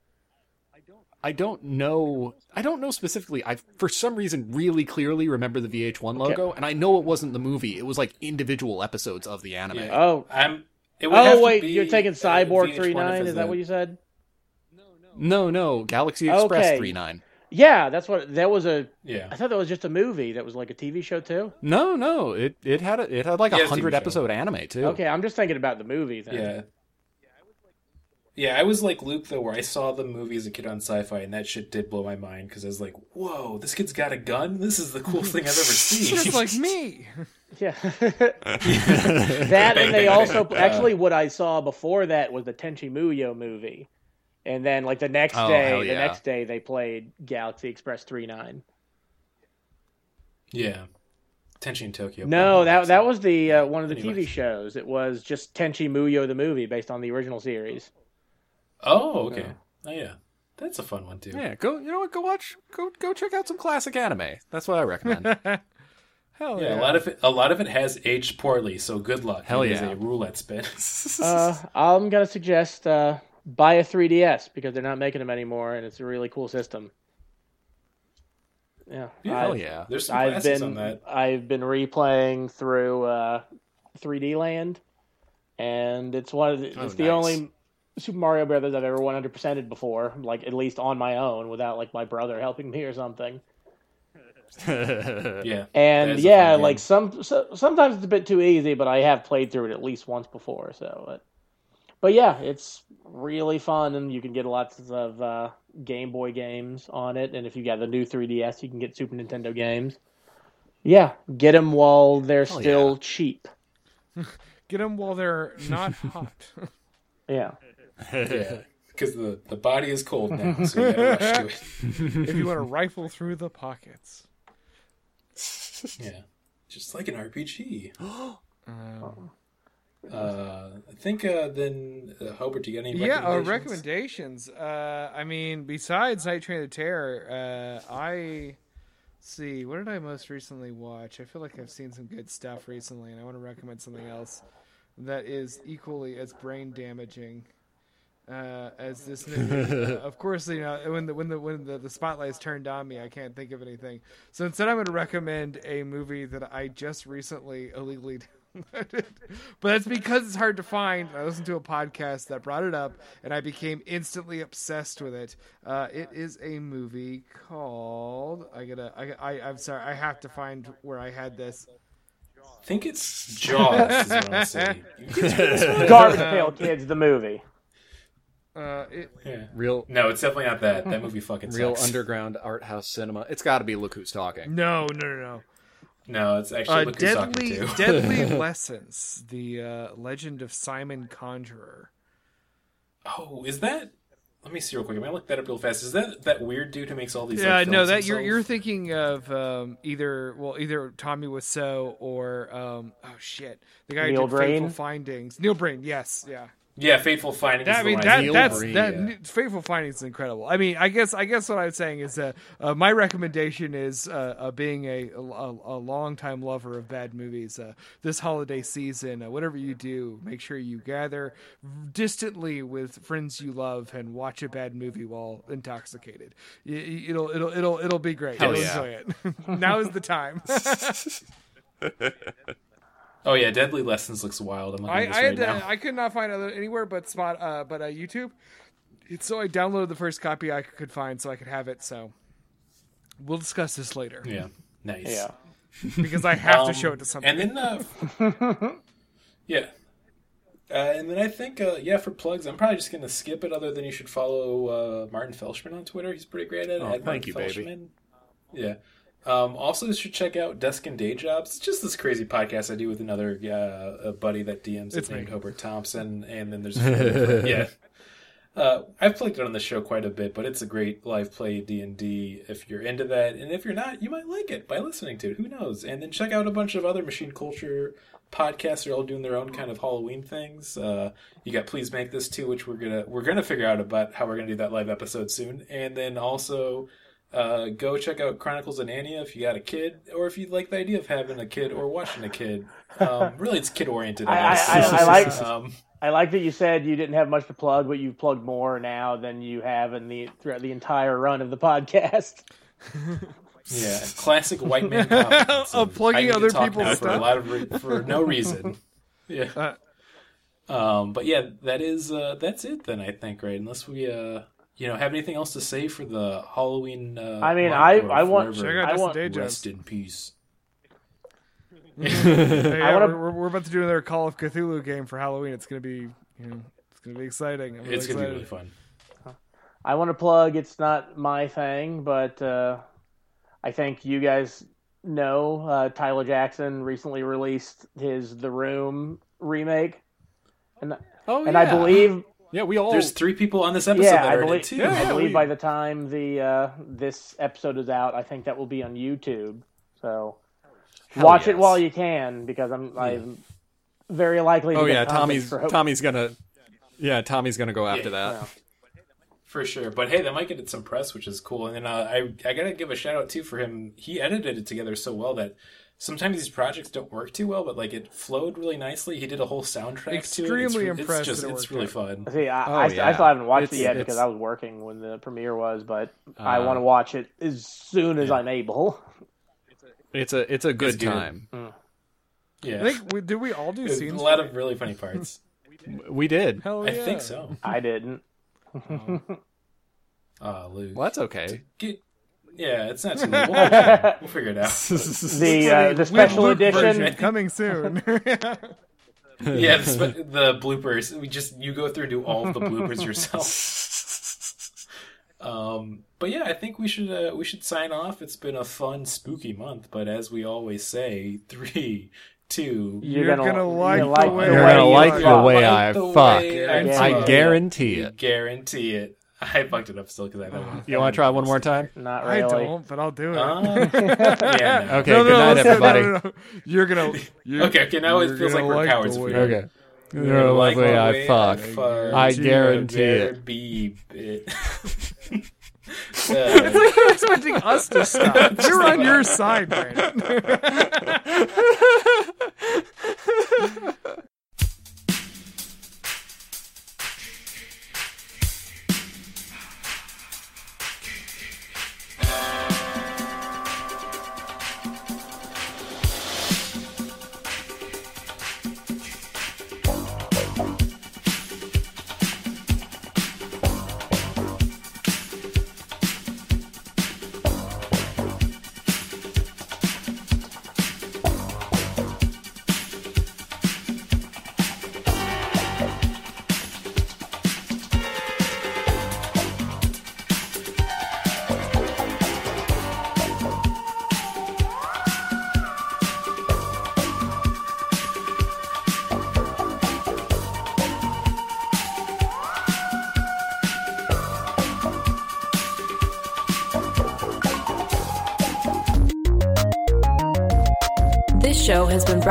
I don't know. I don't know specifically. I for some reason really clearly remember the VH1 logo, and I know it wasn't the movie. It was like individual episodes of the anime. Yeah. Oh, I'm. It would have oh to wait, be, you're taking uh, Cyborg VH1 three nine? Is that what you said? No, no, Galaxy Express Okay. 39. Yeah, that's what. That was a. Yeah. I thought that was just a movie. That was like a TV show too. No, no, it it had a, it had like Yeah, a it's a TV hundred show. episode anime too. Okay, I'm just thinking about the movie. Then. Yeah. Yeah, I was like Luke though, where I saw the movie as a kid on Sci-Fi, and that shit did blow my mind because I was like, "Whoa, this kid's got a gun! This is the coolest thing I've ever seen." Just like me. Yeah. that and they also actually what I saw before that was the Tenchi Muyo movie. And then like the next Oh, day hell the next day they played Galaxy Express 39. yeah, Tenchi in Tokyo. No, that that was the uh, one of the Anyway. TV shows. It was just Tenchi Muyo the movie based on the original series. Oh, okay. Oh yeah, that's a fun one too. Yeah, go. You know what? Go watch. Go go check out some classic anime. That's what I recommend. Hell Yeah, yeah. a lot of it, a lot of it has aged poorly, so good luck. Hell It is yeah. a roulette spin. Uh, I'm gonna suggest uh, buy a 3DS because they're not making them anymore, and it's a really cool system. Yeah, Yeah, I- Hell yeah. There's some I've been on that. I've been replaying through uh, 3D Land, and it's one of the, Oh, it's the nice. only Super Mario Brothers I've ever 100%ed before, like at least on my own without like my brother helping me or something. Yeah, And That is a yeah, like some so, sometimes it's a bit too easy, but I have played through it at least once before. So, but, but yeah, it's really fun, and you can get lots of uh, Game Boy games on it. And if you got the new 3DS, you can get Super Nintendo games. Yeah, get them while they're Hell still yeah. cheap. Get them while they're not hot. Yeah, yeah, because the the body is cold now, so you gotta rush to it. if you want to rifle through the pockets. Yeah, just like an RPG. Um, Uh, I think uh, then uh, Hobart, you got any yeah, uh, recommendations? recommendations. Uh, I mean, besides Night Train to Terror, uh, I see. What did I most recently watch? I feel like I've seen some good stuff recently, and I want to recommend something else that is equally as brain damaging. Uh, as this movie, uh, of course, you know when the when the when the, the spotlight is turned on me, I can't think of anything. So instead, I'm going to recommend a movie that I just recently illegally downloaded, but that's because it's hard to find. I listened to a podcast that brought it up, and I became instantly obsessed with it. Uh, it is a movie called I gotta I, I I'm sorry I have to find where I had this. I think it's Jaws. is what I'm. Garbage Pail Kids, the movie. Uh, it, Yeah. real No, it's definitely not that. That movie fucking real sucks. underground art house cinema. It's got to be Look Who's Talking. no, no, no, no. No, it's actually Uh, look who's deadly, to. deadly lessons. The uh, legend of Simon Conjurer. Oh, is that? Let me see real quick. I'm gonna look that up real fast. Is that that weird dude who makes all these? Yeah, like, no, films that you're you're thinking of um, either well either Tommy Wiseau or um, oh shit, the guy Neil who did Fateful Breen? Findings. Neil Breen. yes, yeah. Yeah, Fateful Findings. That, I is the mean one that Neil that's Breen, that yeah. Fateful Findings is incredible. I mean, I guess I guess what I'm saying is uh, uh, my recommendation is uh, uh, being a, a a long time lover of bad movies. Uh, this holiday season, uh, whatever you do, make sure you gather distantly with friends you love and watch a bad movie while intoxicated. Y- y- It'll it'll it'll it'll be great. Hell You'll yeah. enjoy it. now is the time. Oh yeah, Deadly Lessons looks wild. I'm looking I at this I, right had, now. I could not find other anywhere but spot uh, but uh, YouTube. It's, so I downloaded the first copy I could find so I could have it. So we'll discuss this later Yeah, nice. Yeah. because I have to Um, show it to somebody. And then, uh, yeah. Uh, and then I think, uh, yeah, for plugs, I'm probably just going to skip it. Other than you should follow uh, Martin Felshman on Twitter. He's pretty great at it. Oh, thank Martin you, baby. Yeah. Um, also, you should check out Desk and Day Jobs. It's just this crazy podcast I do with another uh, a buddy that DMs It's named me. Hobart Thompson, and then there's yeah. Uh, I've played it on the show quite a bit, but it's a great live play D and D if you're into that, and if you're not, you might like it by listening to it. Who knows? And then check out a bunch of other machine culture podcasts. They're all doing their own kind of Halloween things. Uh, you got Please Make This too, which we're gonna we're gonna figure out about how we're gonna do that live episode soon, and then also. Uh, go check out Chronicles of Narnia if you got a kid, or if you like the idea of having a kid or watching a kid. Um, really, it's kid oriented. I- I, I- I- I like- Um, I like that you said you didn't have much to plug, but you've plugged more now than you have in the throughout the entire run of the podcast. Yeah, classic white man confidence Of plugging I need to other talk people's now for a stuff. lot of re- for no reason. Yeah. Um, but yeah, that is uh, that's it then. I think right, unless we uh, you know have anything else to say for the Halloween. Uh, I mean, I- I want- forever. Check out I want- Day Jobs. rest in peace. Hey, yeah, wanna- we're, we're, we're about to do another Call of Cthulhu game for Halloween. It's gonna be you know it's gonna be exciting. Really It's gonna be really fun. I want to plug. It's not my thing, but uh, I think you guys know uh, Tyler Jackson recently released his The Room remake, and Oh, and I believe Yeah, we all. There's three people on this episode yeah, that I are in believe it too. Yeah, I believe we- by the time the uh, this episode is out, I think that will be on YouTube. So watch it while you can because I'm I'm very likely. To oh get yeah, Tommy's for- Tommy's gonna. Yeah, Tommy's gonna go after Yeah. that. For sure, but hey, that might get it some press, which is cool. And then uh, I I gotta give a shout out too for him. He edited it together so well that sometimes these projects don't work too well, but like it flowed really nicely. He did a whole soundtrack to it. Extremely It's, impressed It's just it it's really out. fun. See, I, Oh, I, yeah. I still haven't watched It's- it yet because I was working when the premiere was, but I Uh, want to watch it as soon as I'm able. It's a it's a good, good. time. Yeah, I think we, did we all do scenes? a lot of really funny parts. We did. Hell yeah. I think so. I didn't. Ah, Luke. Well, that's okay. Get, yeah, it's not too late. We'll, we'll figure it out. The uh, the special edition. version coming soon. yeah, the, spe- the bloopers. We just you go through and do all of the bloopers yourself. um, but yeah, I think we should uh, we should sign off. It's been a fun, spooky month. But as we always say, three, two. You're, You're gonna, gonna you're like the way You're the gonna you like the way Like I the fuck. way I I fuck. guarantee it. Guarantee it. I fucked it up still because I don't know. You want to try one more time? Not I really. don't, but I'll do it. Um, yeah. no. Okay. no, good no, night, no, no, everybody. no, no. You're gonna. You're, Okay, okay, now it you're feels like gonna we're the cowards if we way- don't. Okay. You're gonna like the way I fuck. I guarantee it. Be it. Uh, You're expecting us to stop. You're on your side, Brandon.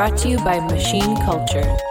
Brought to you by Machine Culture.